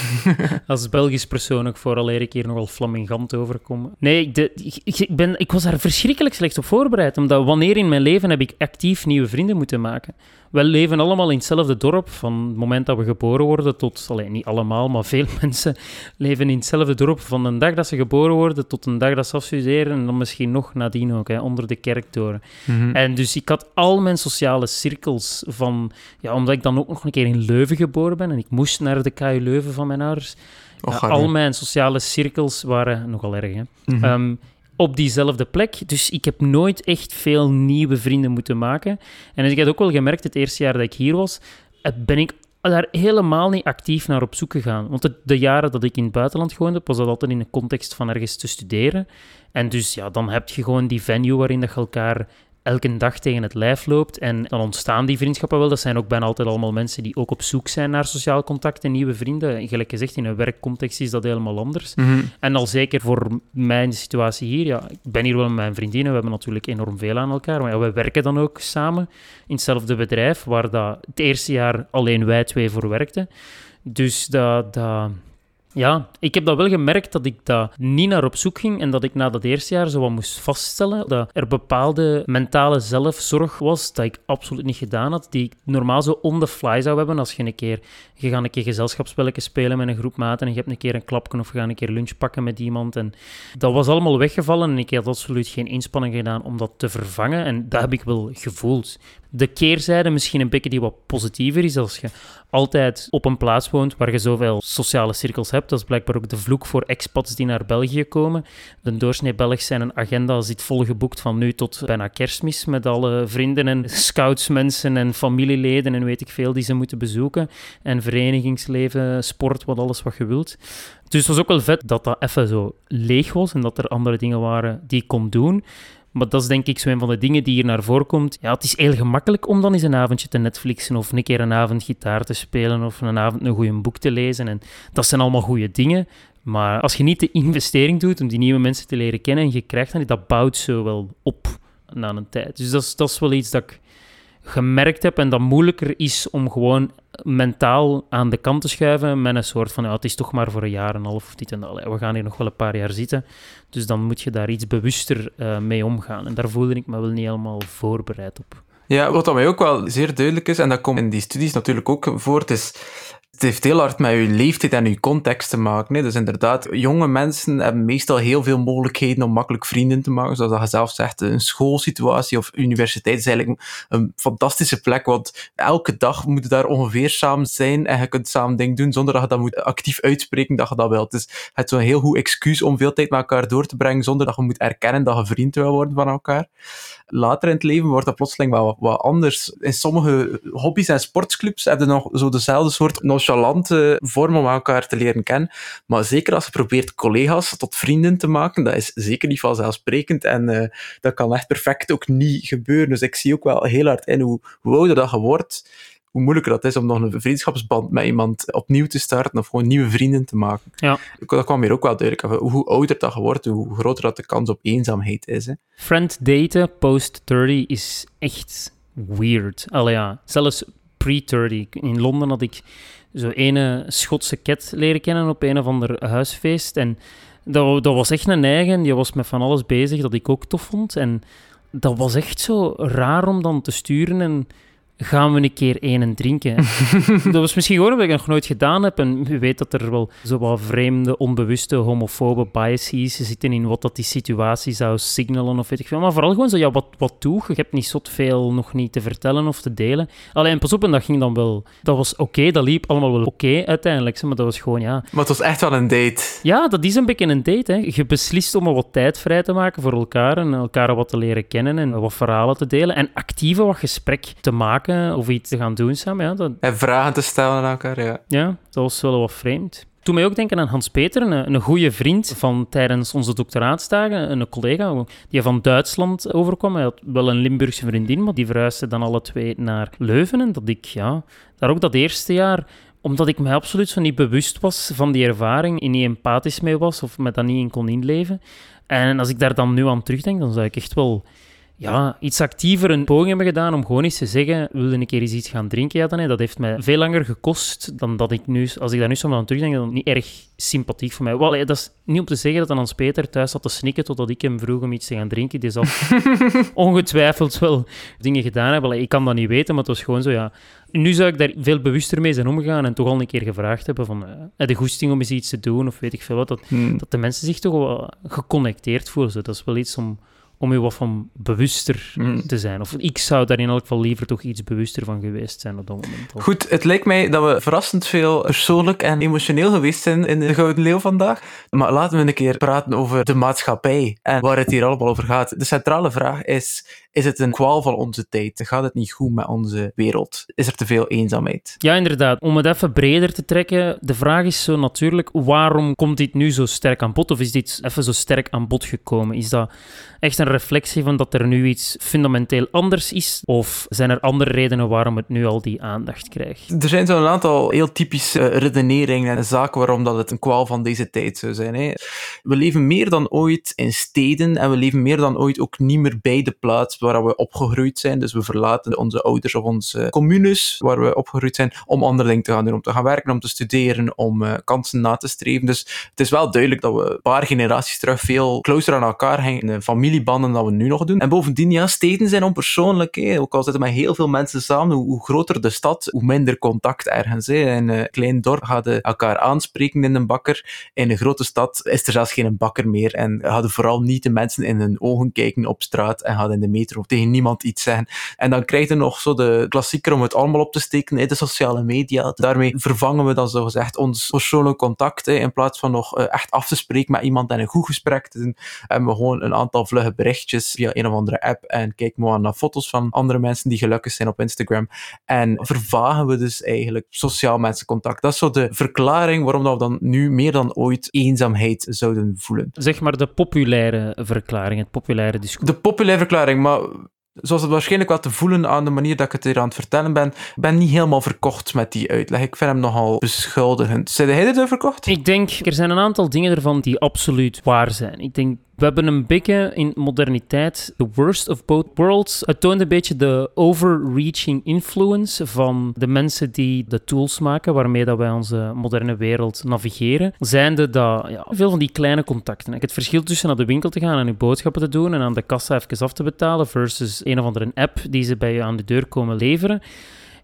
Speaker 2: als Belgisch persoon ook vooral eer ik hier nogal flamingant overkomen. Nee, de, ik, ben, ik was daar verschrikkelijk slecht op voorbereid, omdat wanneer in mijn leven heb ik actief nieuwe vrienden moeten maken? We leven allemaal in hetzelfde dorp. Van het moment dat we geboren worden tot, alleen niet allemaal, maar veel mensen leven in hetzelfde dorp. Van de dag dat ze geboren worden tot de dag dat ze afstuderen. En dan misschien nog nadien ook, hè, onder de kerktoren. Mm En dus ik had al mijn sociale cirkels van... Ja, omdat ik dan ook nog een keer in Leuven geboren ben. En ik moest naar de KU Leuven van mijn ouders. al mijn sociale cirkels waren nogal erg. Hè. Mhm. Ehm, op diezelfde plek. Dus ik heb nooit echt veel nieuwe vrienden moeten maken. En ik heb ook wel gemerkt, het eerste jaar dat ik hier was, eh, ben ik daar helemaal niet actief naar op zoek gegaan. Want de, jaren dat ik in het buitenland gewoond heb, was dat altijd in de context van ergens te studeren. En dus ja, dan heb je gewoon die venue waarin dat je elkaar elke dag tegen het lijf loopt. En dan ontstaan die vriendschappen wel. Dat zijn ook bijna altijd allemaal mensen die ook op zoek zijn naar sociaal contact en nieuwe vrienden. Gelijk gezegd, in een werkcontext is dat helemaal anders. Mhm. En al zeker voor mijn situatie hier. Ja, ik ben hier wel met mijn vriendinnen. We hebben natuurlijk enorm veel aan elkaar. Maar ja, we werken dan ook samen in hetzelfde bedrijf, waar dat het eerste jaar alleen wij twee voor werkten. Dus dat, dat, ja, ik heb dat wel gemerkt dat ik daar niet naar op zoek ging en dat ik na dat eerste jaar zo wat moest vaststellen dat er bepaalde mentale zelfzorg was dat ik absoluut niet gedaan had, die ik normaal zo on the fly zou hebben als je een keer, je gaat een keer gezelschapsspelletjes spelen met een groep maten en je hebt een keer een klapje of je een keer lunch pakken met iemand en dat was allemaal weggevallen en ik had absoluut geen inspanning gedaan om dat te vervangen en dat heb ik wel gevoeld. De keerzijde misschien een beetje die wat positiever is als je altijd op een plaats woont waar je zoveel sociale cirkels hebt. Dat is blijkbaar ook de vloek voor expats die naar België komen. De doorsnee Belg zijn een agenda zit volgeboekt van nu tot bijna kerstmis met alle vrienden en scoutsmensen en familieleden en weet ik veel die ze moeten bezoeken. En verenigingsleven, sport, wat alles wat je wilt. Dus het was ook wel vet dat dat even zo leeg was en dat er andere dingen waren die ik kon doen. Maar dat is denk ik zo een van de dingen die hier naar voren komt. Ja, het is heel gemakkelijk om dan eens een avondje te Netflixen of een keer een avond gitaar te spelen of een avond een goed boek te lezen. En dat zijn allemaal goede dingen. Maar als je niet de investering doet om die nieuwe mensen te leren kennen en je krijgt dan, dat bouwt zo wel op na een tijd. Dus dat is, dat is wel iets dat ik gemerkt heb en dat moeilijker is om gewoon mentaal aan de kant te schuiven met een soort van, ja, het is toch maar voor een jaar en half of dit en dat. We gaan hier nog wel een paar jaar zitten, dus dan moet je daar iets bewuster uh, mee omgaan. En daar voelde ik me wel niet helemaal voorbereid op.
Speaker 1: Ja, wat dat mij ook wel zeer duidelijk is, en dat komt in die studies natuurlijk ook voort, is het heeft heel hard met je leeftijd en je context te maken. Hè. Dus inderdaad, jonge mensen hebben meestal heel veel mogelijkheden om makkelijk vrienden te maken. Zoals je zelf zegt, een schoolsituatie of universiteit is eigenlijk een fantastische plek, want elke dag moet je daar ongeveer samen zijn en je kunt samen dingen doen zonder dat je dat moet actief uitspreken dat je dat wilt. Dus het is zo'n heel goed excuus om veel tijd met elkaar door te brengen zonder dat je moet erkennen dat je vriend wil worden van elkaar. Later in het leven wordt dat plotseling wel wat, anders. In sommige hobby's en sportclubs hebben nog zo dezelfde soort nonchalante vorm om elkaar te leren kennen. Maar zeker als je probeert collega's tot vrienden te maken, dat is zeker niet vanzelfsprekend. En uh, dat kan echt perfect ook niet gebeuren. Dus ik zie ook wel heel hard in hoe, hoe ouder dat je wordt, hoe moeilijker dat is om nog een vriendschapsband met iemand opnieuw te starten of gewoon nieuwe vrienden te maken.
Speaker 2: Ja.
Speaker 1: Dat kwam hier ook wel duidelijk. Hoe ouder dat je wordt, hoe groter dat de kans op eenzaamheid is. Hè.
Speaker 2: Friend daten post-30 is echt weird. Allee ja, zelfs pre-30. In Londen had ik zo ene Schotse cat leren kennen op een of ander huisfeest. En dat, dat was echt een eigen. Die was met van alles bezig dat ik ook tof vond. En dat was echt zo raar om dan te sturen en gaan we een keer één en drinken. dat was misschien gewoon omdat ik nog nooit gedaan heb. En wie weet dat er wel zo wat vreemde, onbewuste, homofobe biases zitten in wat dat die situatie zou signalen of weet ik veel. Maar vooral gewoon zo, ja, wat, wat doe je? hebt niet zot veel nog niet te vertellen of te delen. Alleen pas op, en dat ging dan wel... Dat was oké, dat liep allemaal wel oké uiteindelijk. Maar dat was gewoon, ja...
Speaker 1: Maar het was echt wel een date.
Speaker 2: Ja, dat is een beetje een date. Hè. Je beslist om wat tijd vrij te maken voor elkaar en elkaar wat te leren kennen en wat verhalen te delen en actieve wat gesprek te maken of iets te gaan doen samen. Ja, dat...
Speaker 1: En vragen te stellen aan elkaar, ja.
Speaker 2: Ja, dat was wel wat vreemd. Toen mij ook denken aan Hans Peter, een, een goede vriend van tijdens onze doctoraatsdagen, een collega die van Duitsland overkwam. Hij had wel een Limburgse vriendin, maar die verhuisde dan alle twee naar Leuven. En dat ik, ja, daar ook dat eerste jaar omdat ik mij absoluut zo niet bewust was van die ervaring en niet empathisch mee was of me dat niet in kon inleven. En als ik daar dan nu aan terugdenk, dan zou ik echt wel ja, iets actiever een poging hebben gedaan om gewoon eens te zeggen, wilde een keer eens iets gaan drinken? Ja, dan. Dat heeft mij veel langer gekost dan dat ik nu, als ik daar nu zo aan terugdenk, dan niet erg sympathiek voor mij. Wel, dat is niet om te zeggen dat dan Hans Peter thuis zat te snikken totdat ik hem vroeg om iets te gaan drinken. Die zal ongetwijfeld wel dingen gedaan hebben. Ik kan dat niet weten, maar het was gewoon zo, ja. Nu zou ik daar veel bewuster mee zijn omgegaan en toch al een keer gevraagd hebben van uh, de goesting om eens iets te doen of weet ik veel wat. Dat, hmm. dat de mensen zich toch wel geconnecteerd voelen. Dat is wel iets om om je wat van bewuster mm. te zijn. Of ik zou daar in elk geval liever toch iets bewuster van geweest zijn op dat moment.
Speaker 1: Goed, het lijkt mij dat we verrassend veel persoonlijk en emotioneel geweest zijn in de Gouden Leeuw vandaag. Maar laten we een keer praten over de maatschappij en waar het hier allemaal over gaat. De centrale vraag is, is het een kwaal van onze tijd? Gaat het niet goed met onze wereld? Is er te veel eenzaamheid?
Speaker 2: Ja, inderdaad. Om het even breder te trekken, de vraag is zo natuurlijk, waarom komt dit nu zo sterk aan bod? Of is dit even zo sterk aan bod gekomen? Is dat echt een reflectie van dat er nu iets fundamenteel anders is? Of zijn er andere redenen waarom het nu al die aandacht krijgt?
Speaker 1: Er zijn zo'n aantal heel typische redeneringen en zaken waarom dat het een kwaal van deze tijd zou zijn. Hè. We leven meer dan ooit in steden en we leven meer dan ooit ook niet meer bij de plaats waar we opgegroeid zijn. Dus we verlaten onze ouders of onze communes waar we opgegroeid zijn om andere dingen te gaan doen, om te gaan werken, om te studeren, om uh, kansen na te streven. Dus het is wel duidelijk dat we een paar generaties terug veel closer aan elkaar hangen, familiebanden dan we nu nog doen. En bovendien, ja, steden zijn onpersoonlijk. Ook al zitten met heel veel mensen samen, hoe, groter de stad, hoe minder contact ergens. Hè. In een klein dorp hadden elkaar aanspreken in een bakker. In een grote stad is er zelfs geen bakker meer en hadden vooral niet de mensen in hun ogen kijken op straat en hadden in de metro tegen niemand iets zeggen. En dan krijg je nog zo de klassieker om het allemaal op te steken, de sociale media. Daarmee vervangen we dan zogezegd ons persoonlijk contact. In plaats van nog eh, echt af te spreken met iemand en een goed gesprek te doen, hebben we gewoon een aantal vlugge berichtjes via een of andere app en kijken we naar foto's van andere mensen die gelukkig zijn op Instagram. En vervagen we dus eigenlijk sociaal mensencontact. Dat is zo de verklaring waarom we dan nu meer dan ooit eenzaamheid zouden voelen.
Speaker 2: Zeg maar de populaire verklaring, het populaire discours.
Speaker 1: De populaire verklaring, maar zoals het waarschijnlijk wel te voelen aan de manier dat ik het hier aan het vertellen ben, ben niet helemaal verkocht met die uitleg. Ik vind hem nogal beschuldigend. Zijn jij er verkocht?
Speaker 2: Ik denk, er zijn een aantal dingen ervan die absoluut waar zijn. Ik denk We hebben een beetje in moderniteit the worst of both worlds. Het toont een beetje de overreaching influence van de mensen die de tools maken waarmee dat wij onze moderne wereld navigeren. Zijnde dat ja, veel van die kleine contacten. Het verschil tussen naar de winkel te gaan en je boodschappen te doen en aan de kassa even af te betalen versus een of andere app die ze bij je aan de deur komen leveren.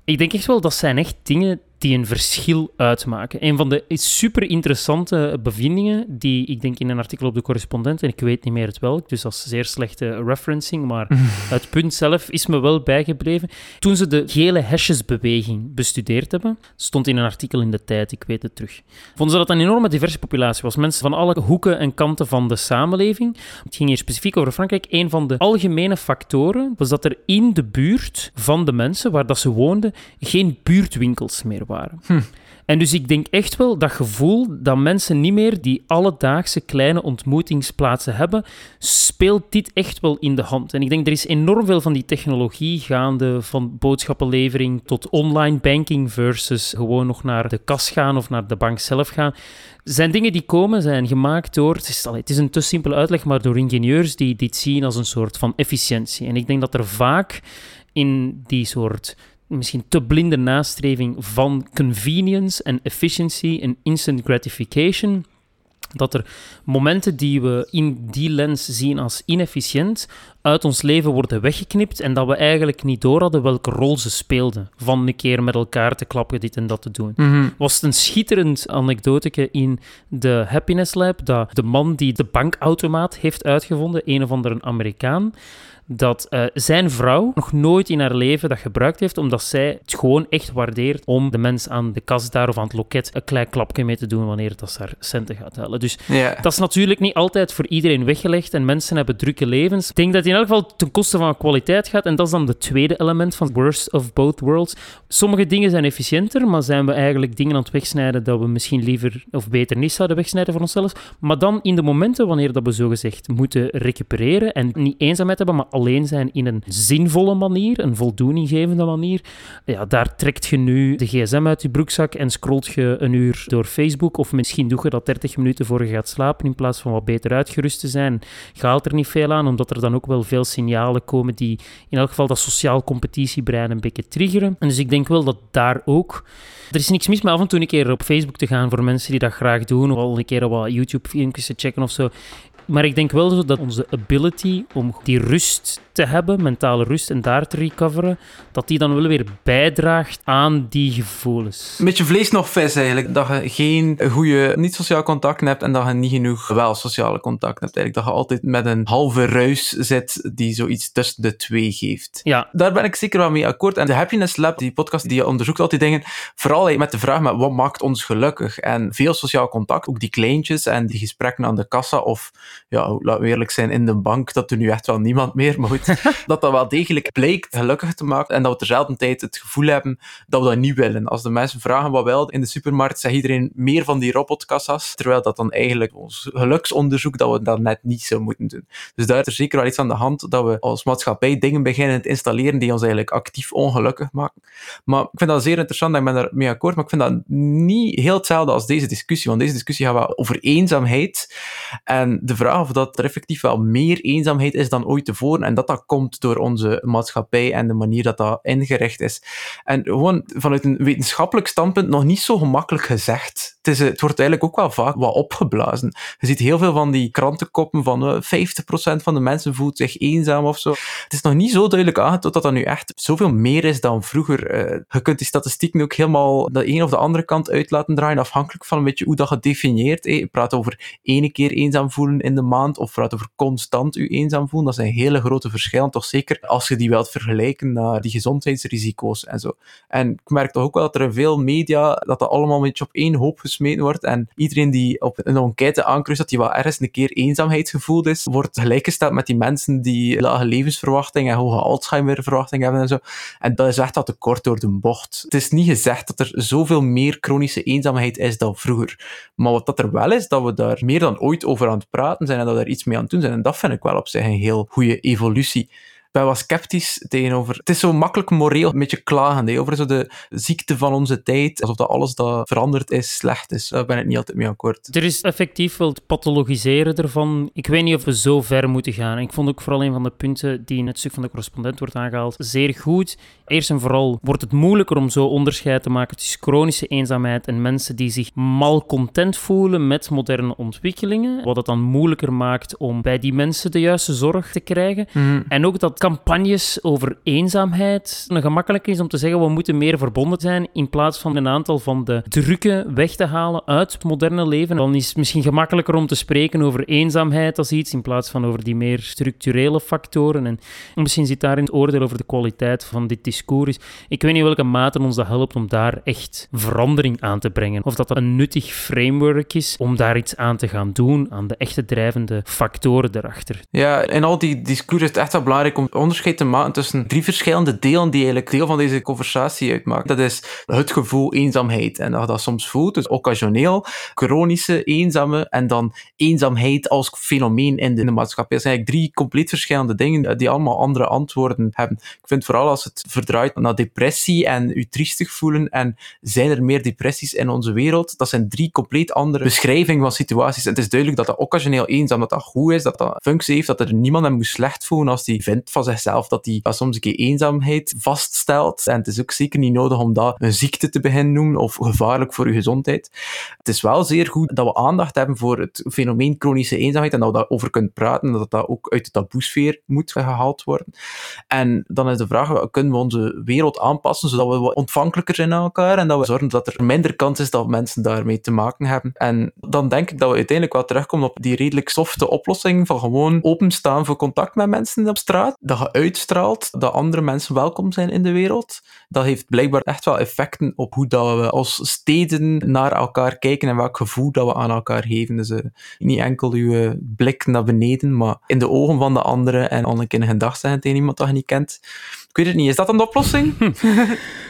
Speaker 2: Ik denk echt wel dat zijn echt dingen die een verschil uitmaken. Een van de super interessante bevindingen, die ik denk in een artikel op de correspondent, en ik weet niet meer het welk, dus dat is zeer slechte referencing, maar het punt zelf is me wel bijgebleven. Toen ze de gele hashesbeweging bestudeerd hebben, stond in een artikel in de tijd, ik weet het terug, vonden ze dat een enorme diverse populatie was. Mensen van alle hoeken en kanten van de samenleving. Het ging hier specifiek over Frankrijk. Een van de algemene factoren was dat er in de buurt van de mensen waar dat ze woonden geen buurtwinkels meer waren waren. Hm. En dus ik denk echt wel dat gevoel dat mensen niet meer die alledaagse kleine ontmoetingsplaatsen hebben, speelt dit echt wel in de hand. En ik denk er is enorm veel van die technologie gaande, van boodschappenlevering tot online banking versus gewoon nog naar de kas gaan of naar de bank zelf gaan. Zijn dingen die komen, zijn gemaakt door, het is, het is een te simpele uitleg, maar door ingenieurs die dit zien als een soort van efficiëntie. En ik denk dat er vaak in die soort misschien te blinde nastreving van convenience en efficiency en instant gratification. Dat er momenten die we in die lens zien als inefficiënt, uit ons leven worden weggeknipt en dat we eigenlijk niet door hadden welke rol ze speelden. Van een keer met elkaar te klappen, dit en dat te doen.
Speaker 1: Mhm.
Speaker 2: Was het een schitterend anekdoteke in de Happiness Lab, dat de man die de bankautomaat heeft uitgevonden, een of andere Amerikaan, dat uh, zijn vrouw nog nooit in haar leven dat gebruikt heeft, omdat zij het gewoon echt waardeert om de mens aan de kas daar of aan het loket een klein klapje mee te doen wanneer dat ze haar centen gaat halen. Dus
Speaker 1: Yeah.
Speaker 2: dat is natuurlijk niet altijd voor iedereen weggelegd en mensen hebben drukke levens. Ik denk dat het in elk geval ten koste van kwaliteit gaat en dat is dan de tweede element van worst of both worlds. Sommige dingen zijn efficiënter, maar zijn we eigenlijk dingen aan het wegsnijden dat we misschien liever of beter niet zouden wegsnijden voor onszelf. Maar dan in de momenten wanneer dat we zogezegd moeten recupereren en niet eenzaamheid hebben, maar alleen zijn in een zinvolle manier, een voldoeninggevende manier, ja, daar trekt je nu de gsm uit je broekzak en scrolt je een uur door Facebook of misschien doe je dat 30 minuten voor je gaat slapen in plaats van wat beter uitgerust te zijn. Haalt er niet veel aan, omdat er dan ook wel veel signalen komen die in elk geval dat sociaal competitiebrein een beetje triggeren. En dus ik denk wel dat daar ook... Er is niks mis met af en toe een keer op Facebook te gaan voor mensen die dat graag doen, of al een keer wat YouTube-filmpjes te checken of zo. Maar ik denk wel zo dat onze ability om die rust te hebben, mentale rust, en daar te recoveren, dat die dan wel weer bijdraagt aan die gevoelens.
Speaker 1: Een beetje vlees nog vis eigenlijk. Dat je geen goede niet-sociaal contacten hebt en dat je niet genoeg wel sociale contacten hebt. Eigenlijk. Dat je altijd met een halve ruis zit die zoiets tussen de twee geeft.
Speaker 2: Ja,
Speaker 1: Daar ben ik zeker wel mee akkoord. En de Happiness Lab, die podcast die je onderzoekt, altijd dingen, vooral met de vraag met wat maakt ons gelukkig? En veel sociaal contact, ook die kleintjes en die gesprekken aan de kassa of, ja, laten we eerlijk zijn, in de bank, dat doet nu echt wel niemand meer, goed, dat dat wel degelijk blijkt gelukkig te maken en dat we terzelfde tijd het gevoel hebben dat we dat niet willen. Als de mensen vragen wat wel in de supermarkt, zegt iedereen meer van die robotkassa's, terwijl dat dan eigenlijk ons geluksonderzoek dat we dat net niet zo moeten doen. Dus daar is er zeker wel iets aan de hand dat we als maatschappij dingen beginnen te installeren die ons eigenlijk actief ongelukkig maken. Maar ik vind dat zeer interessant en ik ben daarmee akkoord, maar ik vind dat niet heel hetzelfde als deze discussie, want deze discussie gaat wel over eenzaamheid en de of dat er effectief wel meer eenzaamheid is dan ooit tevoren en dat dat komt door onze maatschappij en de manier dat dat ingericht is. En gewoon vanuit een wetenschappelijk standpunt nog niet zo gemakkelijk gezegd. Het, is, het wordt eigenlijk ook wel vaak wat opgeblazen. Je ziet heel veel van die krantenkoppen van uh, 50% van de mensen voelt zich eenzaam of zo. Het is nog niet zo duidelijk aangetoond dat dat nu echt zoveel meer is dan vroeger. Uh, je kunt die statistieken ook helemaal de een of de andere kant uit laten draaien, afhankelijk van een beetje hoe dat je definieert. Je praat over ene keer eenzaam voelen in de maand, of praat over constant je eenzaam voelen. Dat zijn hele grote verschillen, toch zeker als je die wilt vergelijken naar die gezondheidsrisico's en zo. En ik merk toch ook wel dat er in veel media, dat dat allemaal een beetje op één hoop gesmeten wordt. En iedereen die op een enquête aankruist dat hij wel ergens een keer eenzaamheidsgevoeld is, wordt gelijkgesteld met die mensen die lage levensverwachting en hoge Alzheimerverwachting hebben en zo. En dat is echt te kort door de bocht. Het is niet gezegd dat er zoveel meer chronische eenzaamheid is dan vroeger. Maar wat dat er wel is, dat we daar meer dan ooit over aan het praten zijn en dat we daar iets mee aan het doen zijn. En dat vind ik wel op zich een heel goede evolutie. Ben wel sceptisch tegenover... Het is zo makkelijk moreel een beetje klagen hè, over zo de ziekte van onze tijd, alsof dat alles dat veranderd is slecht is. Daar ben ik niet altijd mee akkoord.
Speaker 2: Er is effectief wel het pathologiseren ervan. Ik weet niet of we zo ver moeten gaan. Ik vond ook vooral een van de punten die in het stuk van de correspondent wordt aangehaald zeer goed. Eerst en vooral wordt het moeilijker om zo onderscheid te maken tussen chronische eenzaamheid en mensen die zich malcontent voelen met moderne ontwikkelingen. Wat het dan moeilijker maakt om bij die mensen de juiste zorg te krijgen.
Speaker 1: Mhm.
Speaker 2: En ook dat campagnes over eenzaamheid een gemakkelijk is om te zeggen we moeten meer verbonden zijn in plaats van een aantal van de drukken weg te halen uit het moderne leven. Dan is het misschien gemakkelijker om te spreken over eenzaamheid als iets in plaats van over die meer structurele factoren. En misschien zit daarin het oordeel over de kwaliteit van dit discours. Ik weet niet welke mate ons dat helpt om daar echt verandering aan te brengen. Of dat dat een nuttig framework is om daar iets aan te gaan doen, aan de echte drijvende factoren erachter.
Speaker 1: Ja, in al die discours is echt wel belangrijk om onderscheid te maken tussen drie verschillende delen die eigenlijk deel van deze conversatie uitmaken. Dat is het gevoel eenzaamheid en dat je dat soms voelt, dus occasioneel, chronische eenzame en dan eenzaamheid als fenomeen in de maatschappij. Dat zijn eigenlijk drie compleet verschillende dingen die allemaal andere antwoorden hebben. Ik vind vooral als het verdraait naar depressie en u triestig voelen en zijn er meer depressies in onze wereld, dat zijn drie compleet andere beschrijvingen van situaties. Het is duidelijk dat dat occasioneel eenzaam, dat dat goed is, dat dat functie heeft, dat er niemand hem moet slecht voelen als hij vindt van zichzelf dat dat soms een keer eenzaamheid vaststelt. En het is ook zeker niet nodig om dat een ziekte te beginnen noemen of gevaarlijk voor je gezondheid. Het is wel zeer goed dat we aandacht hebben voor het fenomeen chronische eenzaamheid en dat we daarover kunnen praten en dat dat ook uit de taboesfeer moet gehaald worden. En dan is de vraag, kunnen we onze wereld aanpassen zodat we ontvankelijker zijn naar elkaar en dat we zorgen dat er minder kans is dat mensen daarmee te maken hebben. En dan denk ik dat we uiteindelijk wel terugkomen op die redelijk softe oplossing van gewoon openstaan voor contact met mensen op straat. Dat je uitstraalt dat andere mensen welkom zijn in de wereld. Dat heeft blijkbaar echt wel effecten op hoe dat we als steden naar elkaar kijken en welk gevoel dat we aan elkaar geven. Dus eh, niet enkel uw blik naar beneden, maar in de ogen van de anderen en al een keer een zeggen tegen iemand dat je niet kent. Ik weet het niet, is dat een oplossing?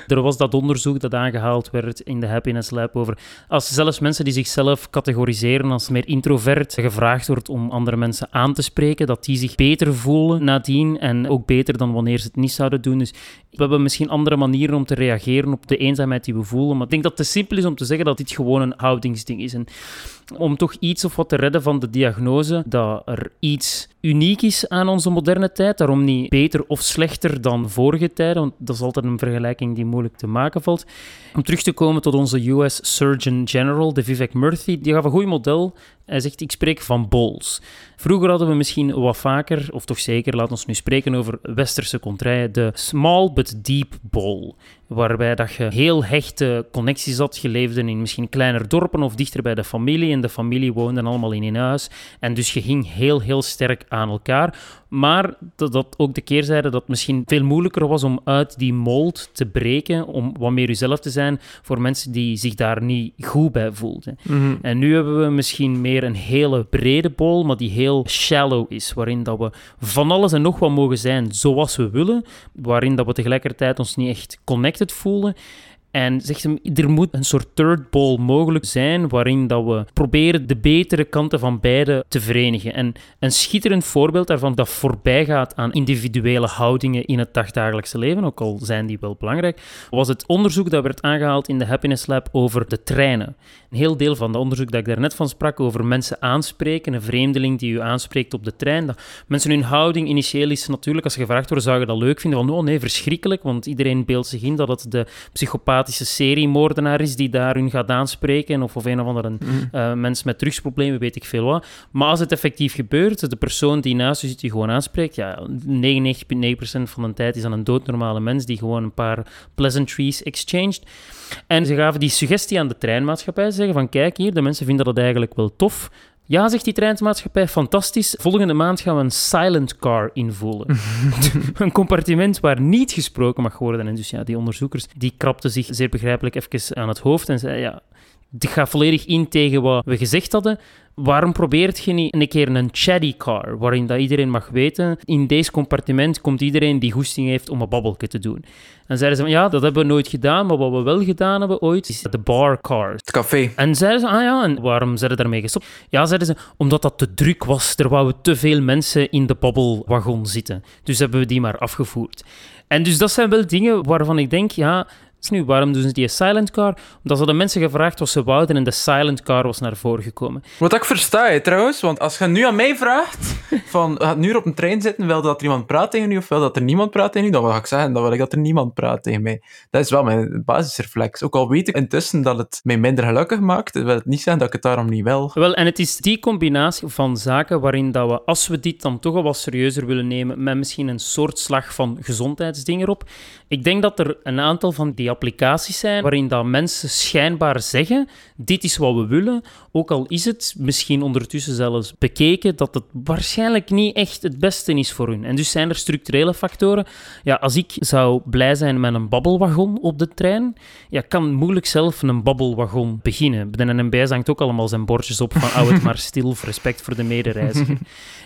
Speaker 2: Er was dat onderzoek dat aangehaald werd in de Happiness Lab over als zelfs mensen die zichzelf categoriseren als meer introvert gevraagd wordt om andere mensen aan te spreken, dat die zich beter voelen nadien en ook beter dan wanneer ze het niet zouden doen. Dus we hebben misschien andere manieren om te reageren op de eenzaamheid die we voelen, maar ik denk dat het te simpel is om te zeggen dat dit gewoon een houdingsding is. En om toch iets of wat te redden van de diagnose dat er iets uniek is aan onze moderne tijd, daarom niet beter of slechter dan vorige tijden, want dat is altijd een vergelijking die moeilijk te maken valt. Om terug te komen tot onze US Surgeon General, de Vivek Murthy, die gaf een goed model. Hij zegt, ik spreek van bols. Vroeger hadden we misschien wat vaker, of toch zeker, laat ons nu spreken over westerse contraien, de small but deep bowl. Waarbij dat je heel hechte connecties had. Je leefde in misschien kleiner dorpen of dichter bij de familie. En de familie woonde allemaal in een huis. En dus je ging heel, heel sterk aan elkaar. Maar dat, dat ook de keerzijde dat het misschien veel moeilijker was om uit die mold te breken. Om wat meer jezelf te zijn voor mensen die zich daar niet goed bij voelden.
Speaker 1: Mhm.
Speaker 2: En nu hebben we misschien meer een hele brede bol, maar die heel shallow is. Waarin dat we van alles en nog wat mogen zijn zoals we willen. Waarin dat we tegelijkertijd ons niet echt connected voelen. En zegt hem, er moet een soort third pole mogelijk zijn waarin dat we proberen de betere kanten van beide te verenigen. En een schitterend voorbeeld daarvan dat voorbij gaat aan individuele houdingen in het dagdagelijkse leven, ook al zijn die wel belangrijk, was het onderzoek dat werd aangehaald in de Happiness Lab over de treinen. Een heel deel van het onderzoek dat ik daarnet van sprak over mensen aanspreken, een vreemdeling die u aanspreekt op de trein, dat mensen hun houding initieel is natuurlijk, als gevraagd worden, zou je dat leuk vinden? Van, oh nee, verschrikkelijk, want iedereen beeldt zich in dat het de psychopaat seriemoordenaar is die daar hun gaat aanspreken, of, of een of andere eh, mens met drugsproblemen, weet ik veel wat. Maar als het effectief gebeurt, de persoon die naast u zit die gewoon aanspreekt, ja, 99,9% van de tijd is dan een doodnormale mens die gewoon een paar pleasantries exchanged. En ze gaven die suggestie aan de treinmaatschappij, ze zeggen van kijk hier, de mensen vinden dat eigenlijk wel tof. Ja, zegt die treinmaatschappij, fantastisch. Volgende maand gaan we een silent car invoeren. een compartiment waar niet gesproken mag worden. En dus ja, die onderzoekers die krapten zich zeer begrijpelijk even aan het hoofd en zeiden, ja, dit gaat volledig in tegen wat we gezegd hadden. Waarom probeert je niet een keer een chatty car, waarin dat iedereen mag weten, in deze compartiment komt iedereen die goesting heeft om een babbelke te doen. En zeiden ze ja, dat hebben we nooit gedaan, maar wat we wel gedaan hebben ooit, is de bar cars.
Speaker 1: Het café.
Speaker 2: En zeiden ze, ah ja, en waarom zijn ze daarmee gestopt? Ja, zeiden ze, omdat dat te druk was. Er wouden te veel mensen in de babbelwagon zitten. Dus hebben we die maar afgevoerd. En dus dat zijn wel dingen waarvan ik denk, ja, nu, waarom doen ze die silent car? Omdat ze de mensen gevraagd wat ze wouden en de silent car was naar voren gekomen.
Speaker 1: Wat ik versta, hè, trouwens, want als je nu aan mij vraagt van, gaat nu op een trein zitten, wil dat er iemand praat tegen u of wil dat er niemand praat tegen u, dan wil ik zeggen, dan wil ik dat er niemand praat tegen mij. Dat is wel mijn basisreflex. Ook al weet ik intussen dat het mij minder gelukkig maakt, wil het niet zeggen dat ik het daarom niet wil.
Speaker 2: Wel, en het is die combinatie van zaken waarin dat we, als we dit dan toch al wat serieuzer willen nemen, met misschien een soort slag van gezondheidsdingen erop, ik denk dat er een aantal van die applicaties zijn waarin dat mensen schijnbaar zeggen: dit is wat we willen. Ook al is het misschien ondertussen zelfs bekeken dat het waarschijnlijk niet echt het beste is voor hun. En dus zijn er structurele factoren. Ja, als ik zou blij zijn met een babbelwagon op de trein, ja, kan moeilijk zelf een babbelwagon beginnen. De NNB hangt ook allemaal zijn bordjes op van hou het maar stil of respect voor de medereiziger.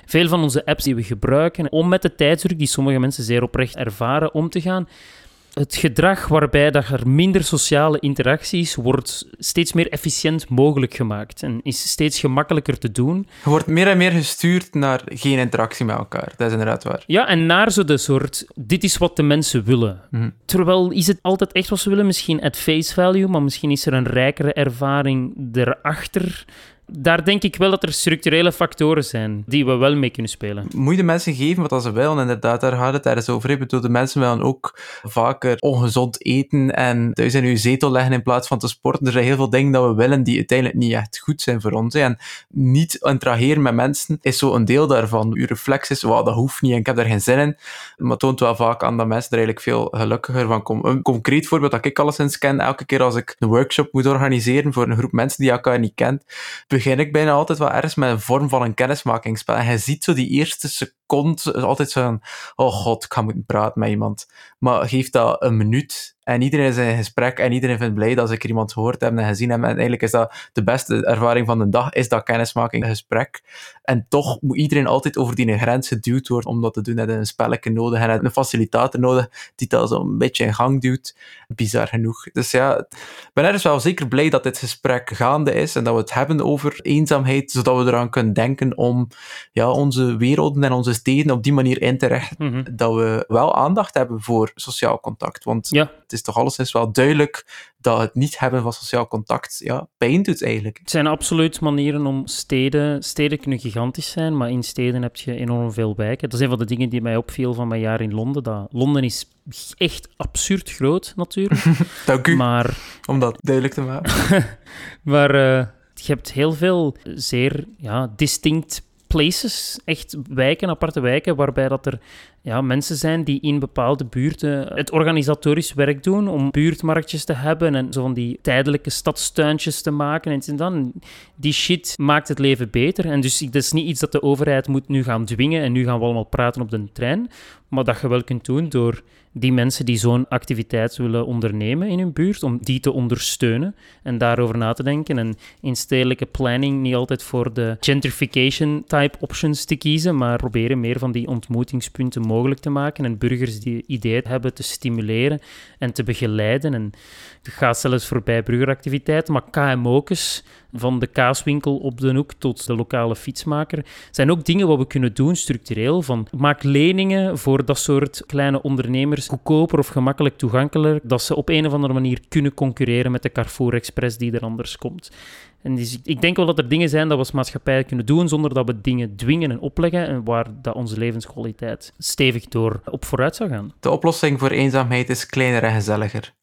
Speaker 2: Veel van onze apps die we gebruiken om met de tijdsdruk die sommige mensen zeer oprecht ervaren om te gaan, het gedrag waarbij dat er minder sociale interacties wordt steeds meer efficiënt mogelijk gemaakt en is steeds gemakkelijker te doen.
Speaker 1: Je wordt meer en meer gestuurd naar geen interactie met elkaar. Dat is inderdaad waar.
Speaker 2: Ja, en naar zo de soort, dit is wat de mensen willen.
Speaker 1: Mhm.
Speaker 2: Terwijl is het altijd echt wat ze willen, misschien at face value, maar misschien is er een rijkere ervaring erachter daar denk ik wel dat er structurele factoren zijn die we wel mee kunnen spelen.
Speaker 1: Moet je mensen geven wat ze willen, inderdaad, daar gaat het tijdens over. Ik bedoel, de mensen willen ook vaker ongezond eten en thuis in uw zetel leggen in plaats van te sporten. Er zijn heel veel dingen dat we willen die uiteindelijk niet echt goed zijn voor ons. En niet interageren met mensen is zo een deel daarvan. Uw reflex is, "Wauw, dat hoeft niet en ik heb daar geen zin in. Maar toont wel vaak aan dat mensen er eigenlijk veel gelukkiger van komen. Een concreet voorbeeld dat ik alleszins ken, elke keer als ik een workshop moet organiseren voor een groep mensen die elkaar niet kent, begin ik bijna altijd wel ergens met een vorm van een kennismakingsspel. En je ziet zo die eerste seconde altijd zo van, oh god, ik ga moeten praten met iemand. Maar geef dat een minuut en iedereen is in gesprek en iedereen vindt blij dat ze er iemand gehoord hebben en gezien hebben. En eigenlijk is dat de beste ervaring van de dag, is dat kennismaking, gesprek. En toch moet iedereen altijd over die grens geduwd worden om dat te doen. Heeft een spelletje nodig en een facilitator nodig die dat zo een beetje in gang duwt. Bizar genoeg. Dus ja, ik ben ergens wel zeker blij dat dit gesprek gaande is en dat we het hebben over eenzaamheid, zodat we eraan kunnen denken om ja, onze werelden en onze steden op die manier in te richten.
Speaker 2: Mhm.
Speaker 1: Dat we wel aandacht hebben voor sociaal contact. Want
Speaker 2: Ja.
Speaker 1: het is toch alleszins wel duidelijk dat het niet hebben van sociaal contact ja, pijn doet eigenlijk.
Speaker 2: Het zijn absoluut manieren om steden... Steden kunnen gigantisch zijn, maar in steden heb je enorm veel wijken. Dat is een van de dingen die mij opviel van mijn jaar in Londen. Dat Londen is echt absurd groot, natuurlijk.
Speaker 1: Dank u,
Speaker 2: maar
Speaker 1: om dat duidelijk te maken.
Speaker 2: Maar eh, je hebt heel veel zeer ja, distinct places, echt wijken, aparte wijken, waarbij dat er ja, mensen zijn die in bepaalde buurten het organisatorisch werk doen om buurtmarktjes te hebben en zo van die tijdelijke stadstuintjes te maken. En dan, die shit maakt het leven beter. En dus dat is niet iets dat de overheid moet nu gaan dwingen en nu gaan we allemaal praten op de trein, maar dat je wel kunt doen door die mensen die zo'n activiteit willen ondernemen in hun buurt, om die te ondersteunen en daarover na te denken. En in stedelijke planning niet altijd voor de gentrification-type options te kiezen, maar proberen meer van die ontmoetingspunten mogelijk te maken en burgers die ideeën hebben te stimuleren en te begeleiden. En het gaat zelfs voorbij burgeractiviteiten, maar KMO's, van de kaaswinkel op de hoek tot de lokale fietsmaker, zijn ook dingen wat we kunnen doen structureel. Van maak leningen voor dat soort kleine ondernemers goedkoper of gemakkelijk toegankelijker, dat ze op een of andere manier kunnen concurreren met de Carrefour Express die er anders komt. En dus ik denk wel dat er dingen zijn dat we als maatschappij kunnen doen zonder dat we dingen dwingen en opleggen en waar dat onze levenskwaliteit stevig door op vooruit zou gaan.
Speaker 1: De oplossing voor eenzaamheid is kleiner en gezelliger.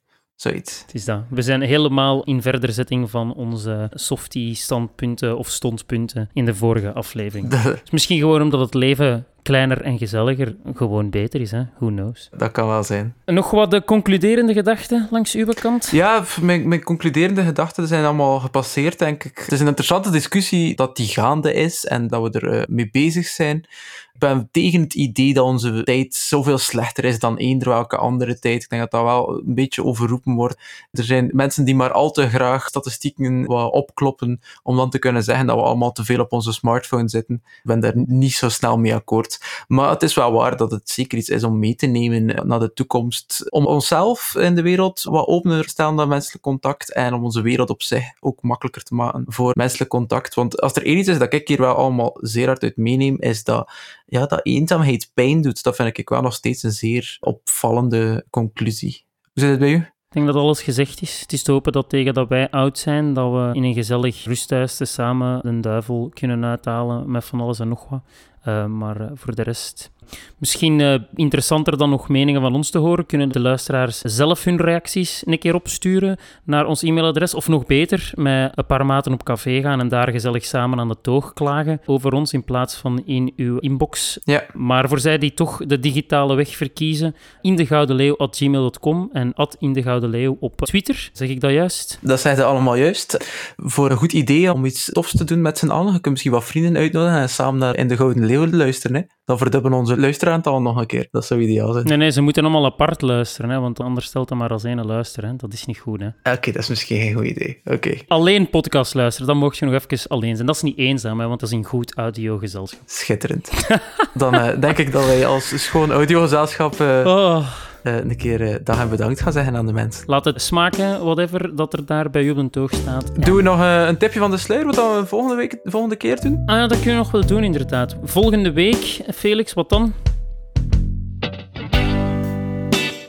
Speaker 1: Zoiets.
Speaker 2: Het is dat. We zijn helemaal in verderzetting van onze softie-standpunten of stondpunten in de vorige aflevering. Dus misschien gewoon omdat het leven kleiner en gezelliger gewoon beter is, hè? Who knows?
Speaker 1: dat kan wel zijn.
Speaker 2: Nog wat de concluderende gedachten langs uw kant?
Speaker 1: Ja, mijn, mijn concluderende gedachten zijn allemaal gepasseerd, denk ik. Het is een interessante discussie dat die gaande is en dat we er eh, mee bezig zijn. Ik ben tegen het idee dat onze tijd zoveel slechter is dan eender welke andere tijd. Ik denk dat dat wel een beetje overroepen wordt. Er zijn mensen die maar al te graag statistieken wat opkloppen om dan te kunnen zeggen dat we allemaal te veel op onze smartphone zitten. Ik ben daar niet zo snel mee akkoord. Maar het is wel waar dat het zeker iets is om mee te nemen naar de toekomst. Om onszelf in de wereld wat opener te stellen dan menselijk contact en om onze wereld op zich ook makkelijker te maken voor menselijk contact. Want als er één iets is dat ik hier wel allemaal zeer hard uit meeneem, is dat, ja, dat eenzaamheid pijn doet. Dat vind ik wel nog steeds een zeer opvallende conclusie. Hoe zit het bij u?
Speaker 2: Ik denk dat alles gezegd is. Het is te hopen dat tegen dat wij oud zijn, dat we in een gezellig rusthuis samen de duivel kunnen uithalen met van alles en nog wat. Uh, maar uh, voor de rest Misschien uh, interessanter dan nog meningen van ons te horen, kunnen de luisteraars zelf hun reacties een keer opsturen naar ons e-mailadres. Of nog beter, met een paar maten op café gaan en daar gezellig samen aan de toog klagen over ons in plaats van in uw inbox.
Speaker 1: Ja.
Speaker 2: Maar voor zij die toch de digitale weg verkiezen, indegoudenleeuw.gmail.com en indegoudenleeuw op Twitter. Zeg ik dat juist?
Speaker 1: Dat zijn ze allemaal juist. Voor een goed idee om iets tofs te doen met z'n allen. Je kunt misschien wat vrienden uitnodigen en samen naar In de Gouden Leeuw luisteren. Hè? Dan verdubbelen onze luisteraantal nog een keer. Dat zou ideaal zijn.
Speaker 2: Nee, nee, ze moeten allemaal apart luisteren, hè, want anders stelt dat maar als ene luisteren. Dat is niet goed. hè.
Speaker 1: Oké, dat is misschien geen goed idee. Oké.
Speaker 2: Alleen podcast luisteren, dan mocht je nog even alleen zijn. Dat is niet eenzaam, hè, want dat is een goed audiogezelschap.
Speaker 1: Schitterend. dan uh, denk ik dat wij als schoon audiogezelschap... Uh...
Speaker 2: Oh
Speaker 1: uh, een keer uh, dag en bedankt gaan zeggen aan de mensen.
Speaker 2: Laat het smaken, whatever, dat er daar bij u op toog staat.
Speaker 1: Doen we nog uh, een tipje van de sluier, wat we volgende, week, volgende keer doen?
Speaker 2: Ah ja, dat kun je nog wel doen, inderdaad. Volgende week, Felix, wat dan?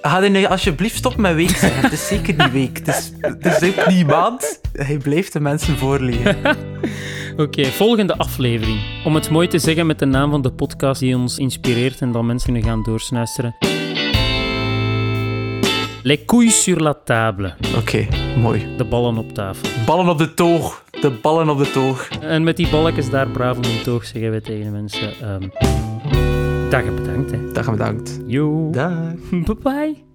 Speaker 1: Ga je alsjeblieft stop met week zeggen. Het is zeker niet week. Het is, het is ook niet maand. Hij blijft de mensen voorliggen.
Speaker 2: Oké, okay, volgende aflevering. Om het mooi te zeggen met de naam van de podcast die ons inspireert en dan mensen gaan doorsnuisteren. Les couilles sur la table.
Speaker 1: Oké, okay, mooi.
Speaker 2: De ballen op tafel.
Speaker 1: Ballen op de toog. De ballen op de toog.
Speaker 2: En met die balletjes daar braaf op de toog zeggen we tegen de mensen... Um, dag en bedankt. Hè.
Speaker 1: Dag en bedankt.
Speaker 2: Yo.
Speaker 1: Dag.
Speaker 2: Bye bye.